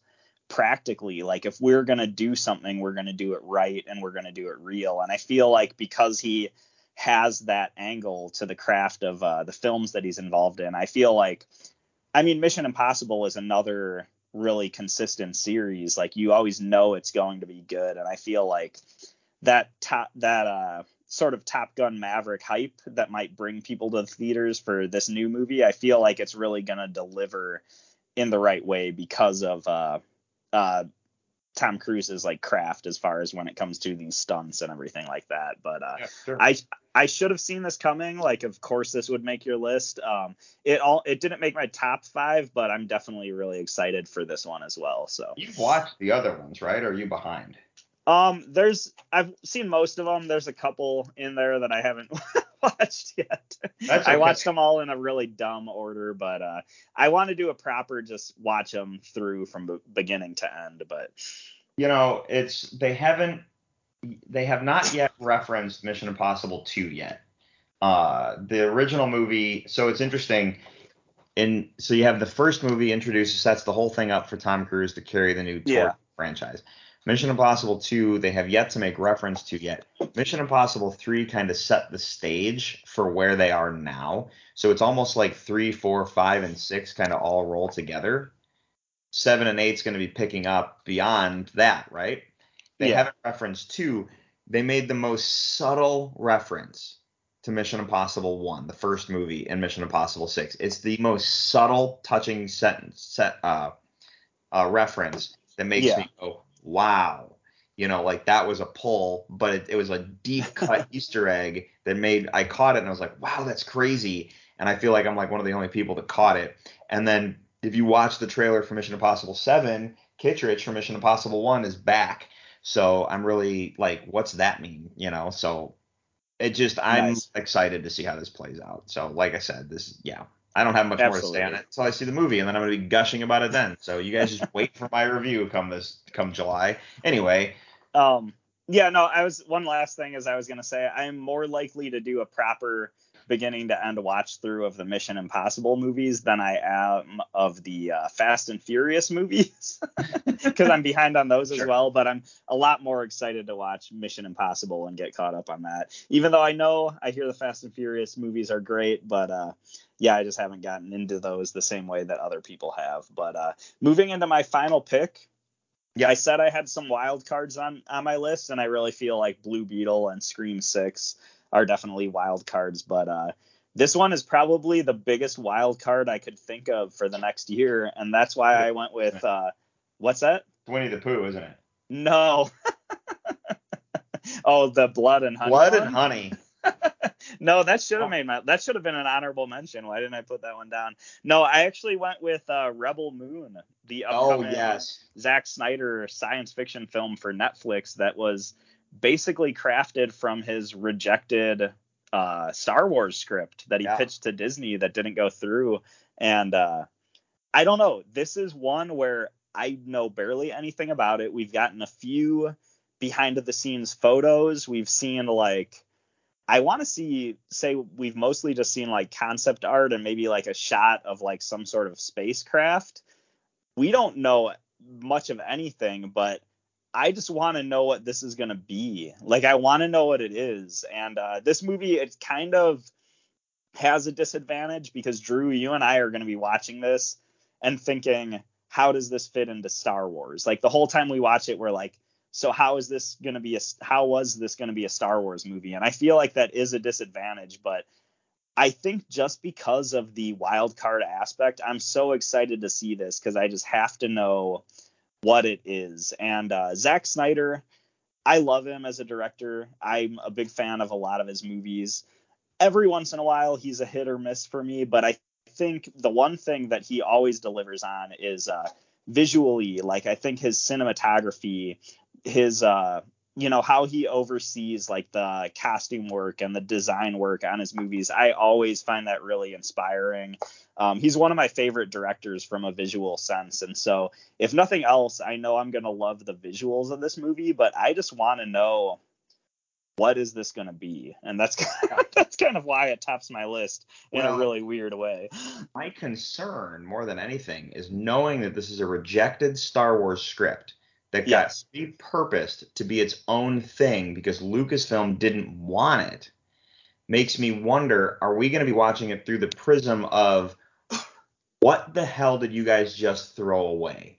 practically. Like if we're going to do something we're going to do it right and we're going to do it real. And i feel like because he has that angle to the craft of uh, the films that he's involved in. I feel like i mean mission impossible is another really consistent series. Like you always know it's going to be good and i feel like that top that uh sort of top gun maverick hype that might bring people to the theaters for this new movie i feel like it's really to deliver in the right way because of uh uh Tom Cruise's like craft as far as when it comes to these stunts and everything like that. But uh, sure. I I should have seen this coming. Like, of course, this would make your list. Um, it all it didn't make my top five, but I'm definitely really excited for this one as well. So you've watched the other ones right or are you behind um, there's I've seen most of them. There's a couple in there that I haven't watched yet. That's I watched them all in a really dumb order, but uh, I want to do a proper just watch them through from be- beginning to end. But you know, it's they haven't they have not yet referenced Mission Impossible 2 yet. Uh the original movie, so it's interesting in so you have the first movie introduces sets the whole thing up for Tom Cruise to carry the new Yeah. franchise. Mission Impossible 2 they have yet to make reference to yet. Mission Impossible 3 kind of set the stage for where they are now. So it's almost like 3, 4, 5 and 6 kind of all roll together. 7 and 8 is going to be picking up beyond that, right? They Yeah. haven't referenced 2. They made the most subtle reference to Mission Impossible 1, the first movie, and Mission Impossible 6. It's the most subtle, touching sentence set uh, uh reference that makes Yeah. me go, "Wow." you know, like that was a pull, but it, it was a deep cut Easter egg that made I caught it and I was like, wow, that's crazy. And I feel like I'm like one of the only people that caught it. And then if you watch the trailer for Mission Impossible 7, Kittridge from Mission Impossible 1 is back. So I'm really like, what's that mean? You know, so it just I'm Nice. excited to see how this plays out. So like I said, this yeah. I don't have much more to say on it until I see the movie, and then I'm gonna be gushing about it then. So you guys just wait for my review come this come July. Anyway, Um, yeah, no, I was one last thing is I was gonna say I am more likely to do a proper beginning to end watch through of the Mission Impossible movies than I am of the uh, Fast and Furious movies because I'm behind on those as well. But I'm a lot more excited to watch Mission Impossible and get caught up on that. Even though I know I hear the Fast and Furious movies are great, but uh, yeah, I just haven't gotten into those the same way that other people have. But uh, moving into my final pick. Yeah. I said I had some wild cards on on my list, and I really feel like Blue Beetle and Scream Six are definitely wild cards. But uh, this one is probably the biggest wild card I could think of for the next year, and that's why I went with uh, what's that? Winnie the Pooh, isn't it? No. oh, the blood and honey. Blood one? and honey. no, that should Oh. have made my that should have been an honorable mention. Why didn't I put that one down? No, I actually went with uh, Rebel Moon, the Oh upcoming yes. Zack Snyder science fiction film for Netflix that was basically crafted from his rejected uh, Star Wars script that he Yeah. pitched to Disney that didn't go through. And uh, I don't know. This is one where I know barely anything about it. We've gotten a few behind the scenes photos. We've seen like I want to see say we've mostly just seen like concept art and maybe like a shot of like some sort of spacecraft. We don't know much of anything, but I just want to know what this is going to be. Like I want to know what it is. And uh, this movie it kind of has a disadvantage because Drew, you and I are going to be watching this and thinking, how does this fit into Star Wars? Like the whole time we watch it, we're like, so how is this going to be a how was this going to be a Star Wars movie? And I feel like that is a disadvantage, but I think just because of the wild card aspect, I'm so excited to see this because I just have to know what it is. And uh, Zack Snyder, I love him as a director. I'm a big fan of a lot of his movies. Every once in a while, he's a hit or miss for me, but I think the one thing that he always delivers on is uh, visually. Like I think his cinematography, his uh, you know how he oversees like the casting work and the design work on his movies. I always find that really inspiring. Um, he's one of my favorite directors from a visual sense, and so if nothing else, I know I'm gonna love the visuals of this movie, but I just want to know what is this gonna be, and that's that's kind of why it tops my list in Well- a really weird way. My concern more than anything is knowing that this is a rejected Star Wars script that Yes. got repurposed to be its own thing because Lucasfilm didn't want it. Makes me wonder, are we going to be watching it through the prism of what the hell did you guys just throw away?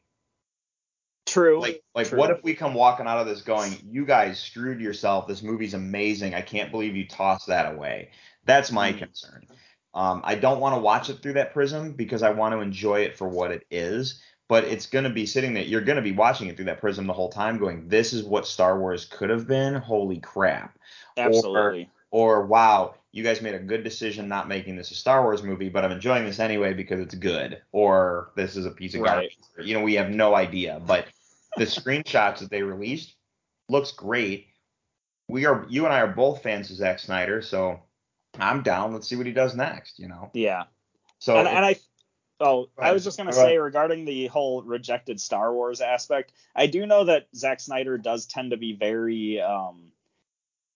True. Like, like True. what if we come walking out of this going, you guys screwed yourself. This movie's amazing. I can't believe you tossed that away. That's my Hmm. concern. Um, I don't want to watch it through that prism because I want to enjoy it for what it is. But it's going to be sitting there. You're going to be watching it through that prism the whole time, going, "This is what Star Wars could have been. Holy crap!" Absolutely. Or "Wow, you guys made a good decision not making this a Star Wars movie, but I'm enjoying this anyway because it's good." Or "This is a piece of Right. garbage." You know, we have no idea. But the screenshots that they released looks great. We are, you and I are both fans of Zack Snyder, so I'm down. Let's see what he does next. You know. yeah. So and, and I oh I was just gonna Go say regarding the whole rejected Star Wars aspect, I do know that Zack Snyder does tend to be very um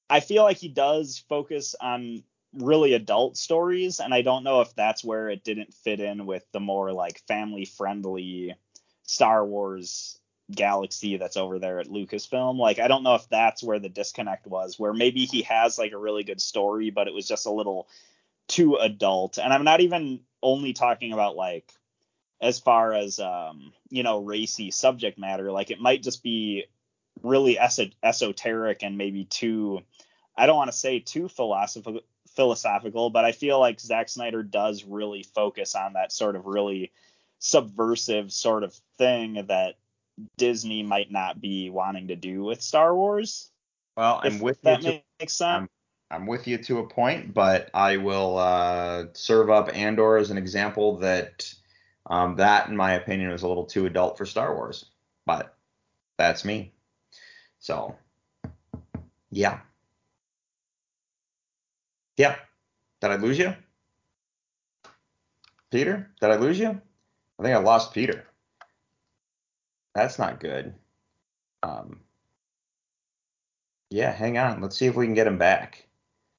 I feel like he does focus on really adult stories and I don't know if that's where it didn't fit in with the more like family friendly Star Wars galaxy that's over there at Lucasfilm. Like I don't know if that's where the disconnect was where maybe he has like a really good story but it was just a little too adult. And I'm not even only talking about like as far as um, you know, racy subject matter. Like it might just be really eso- esoteric and maybe too I don't want to say too philosophical philosophical, but I feel like Zack Snyder does really focus on that sort of really subversive sort of thing that Disney might not be wanting to do with Star Wars. Well, I'm with you. that To, makes sense. I'm with you to a point, but I will uh, serve up Andor as an example that um, that, in my opinion, was a little too adult for Star Wars. But that's me. So, yeah. Yeah. Did I lose you? Peter? Did I lose you? I think I lost Peter. That's not good. Um, yeah, hang on. Let's see if we can get him back.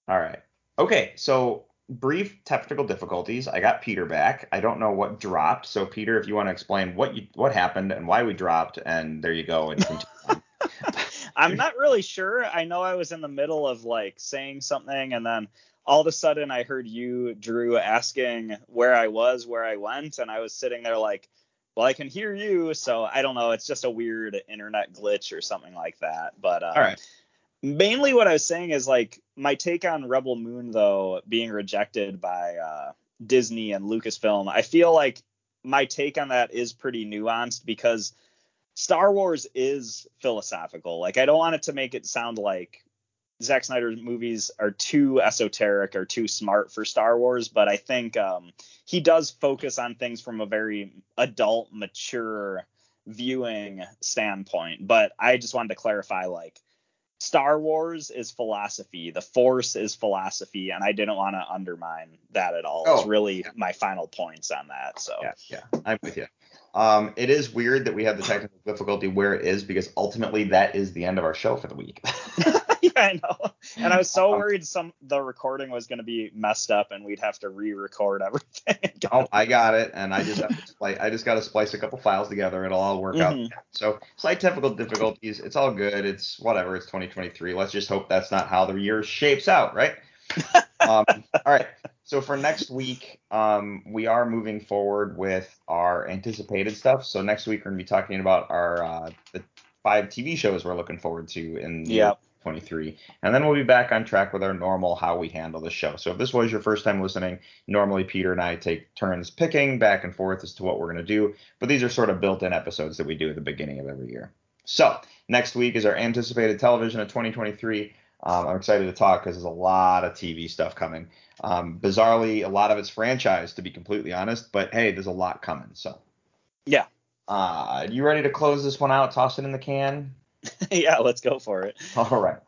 All right. Okay, so brief technical difficulties. I got Peter back. I don't know what dropped. So Peter, if you want to explain what you what happened and why we dropped, and there you go. I'm not really sure. I know I was in the middle of like saying something and then all of a sudden I heard you, Drew, asking where I was, where I went, and I was sitting there like, well, I can hear you. So I don't know. It's just a weird internet glitch or something like that. But uh, All right. Mainly what I was saying is like my take on Rebel Moon though being rejected by uh, Disney and Lucasfilm. I feel like my take on that is pretty nuanced because Star Wars is philosophical. Like I don't want it to make it sound like Zack Snyder's movies are too esoteric or too smart for Star Wars, but I think um, he does focus on things from a very adult, mature viewing standpoint. But I just wanted to clarify, like Star Wars is philosophy, the Force is philosophy, and I didn't want to undermine that at all. it's Oh, really my final points on that. So Yeah, yeah, I'm with you. Um, it is weird that we have the technical difficulty where it is because ultimately that is the end of our show for the week. yeah, I know. And I was so Um, worried some the recording was going to be messed up and we'd have to re-record everything. oh, I got it, and I just have to splice, I just got to splice a couple files together. It'll all work out. Mhm. So slight technical difficulties. It's all good. It's whatever. It's 2023. Let's just hope that's not how the year shapes out, right? um, all right. So for next week, um, we are moving forward with our anticipated stuff. So next week we're gonna be talking about our uh, the five TV shows we're looking forward to in the year Yep. 23, and then we'll be back on track with our normal how we handle the show. So if this was your first time listening, normally Peter and I take turns picking back and forth as to what we're gonna do, but these are sort of built-in episodes that we do at the beginning of every year. So next week is our anticipated television of 2023. Um, I'm excited to talk because there's a lot of TV stuff coming. Um, bizarrely, a lot of it's franchise, to be completely honest. But hey, there's a lot coming. So, Yeah. uh, you ready to close this one out? Toss it in the can. yeah, let's go for it. All right.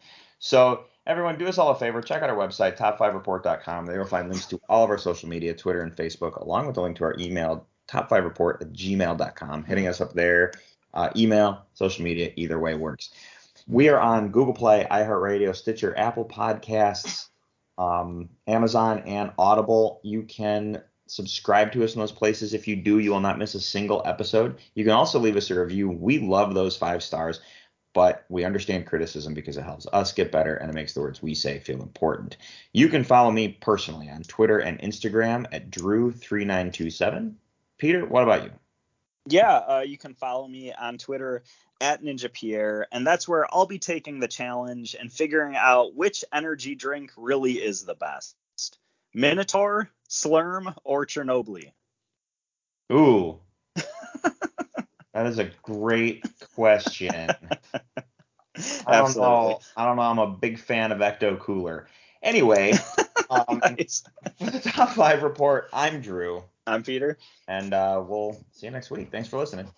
So, everyone, do us all a favor. Check out our website, top5report.com. There you'll find links to all of our social media, Twitter and Facebook, along with a link to our email, top5report at gmail.com. Hitting us up there, uh, email, social media, either way works. We are on Google Play, iHeartRadio, Stitcher, Apple Podcasts, um, Amazon, and Audible. You can subscribe to us in those places. If you do, you will not miss a single episode. You can also leave us a review. We love those five stars but we understand criticism because it helps us get better and it makes the words we say feel important. You can follow me personally on Twitter and Instagram at Drew3927. Peter, what about you? Yeah, uh, you can follow me on Twitter at Ninja Pierre, and that's where I'll be taking the challenge and figuring out which energy drink really is the best. Minotaur, Slurm, or Chernobyl. Ooh. that is a great question. I don't know. I don't know. I'm a big fan of Ecto Cooler. Anyway, um, Nice. for the top five report, I'm Drew, I'm Peter. and uh, we'll see you next week. Thanks for listening.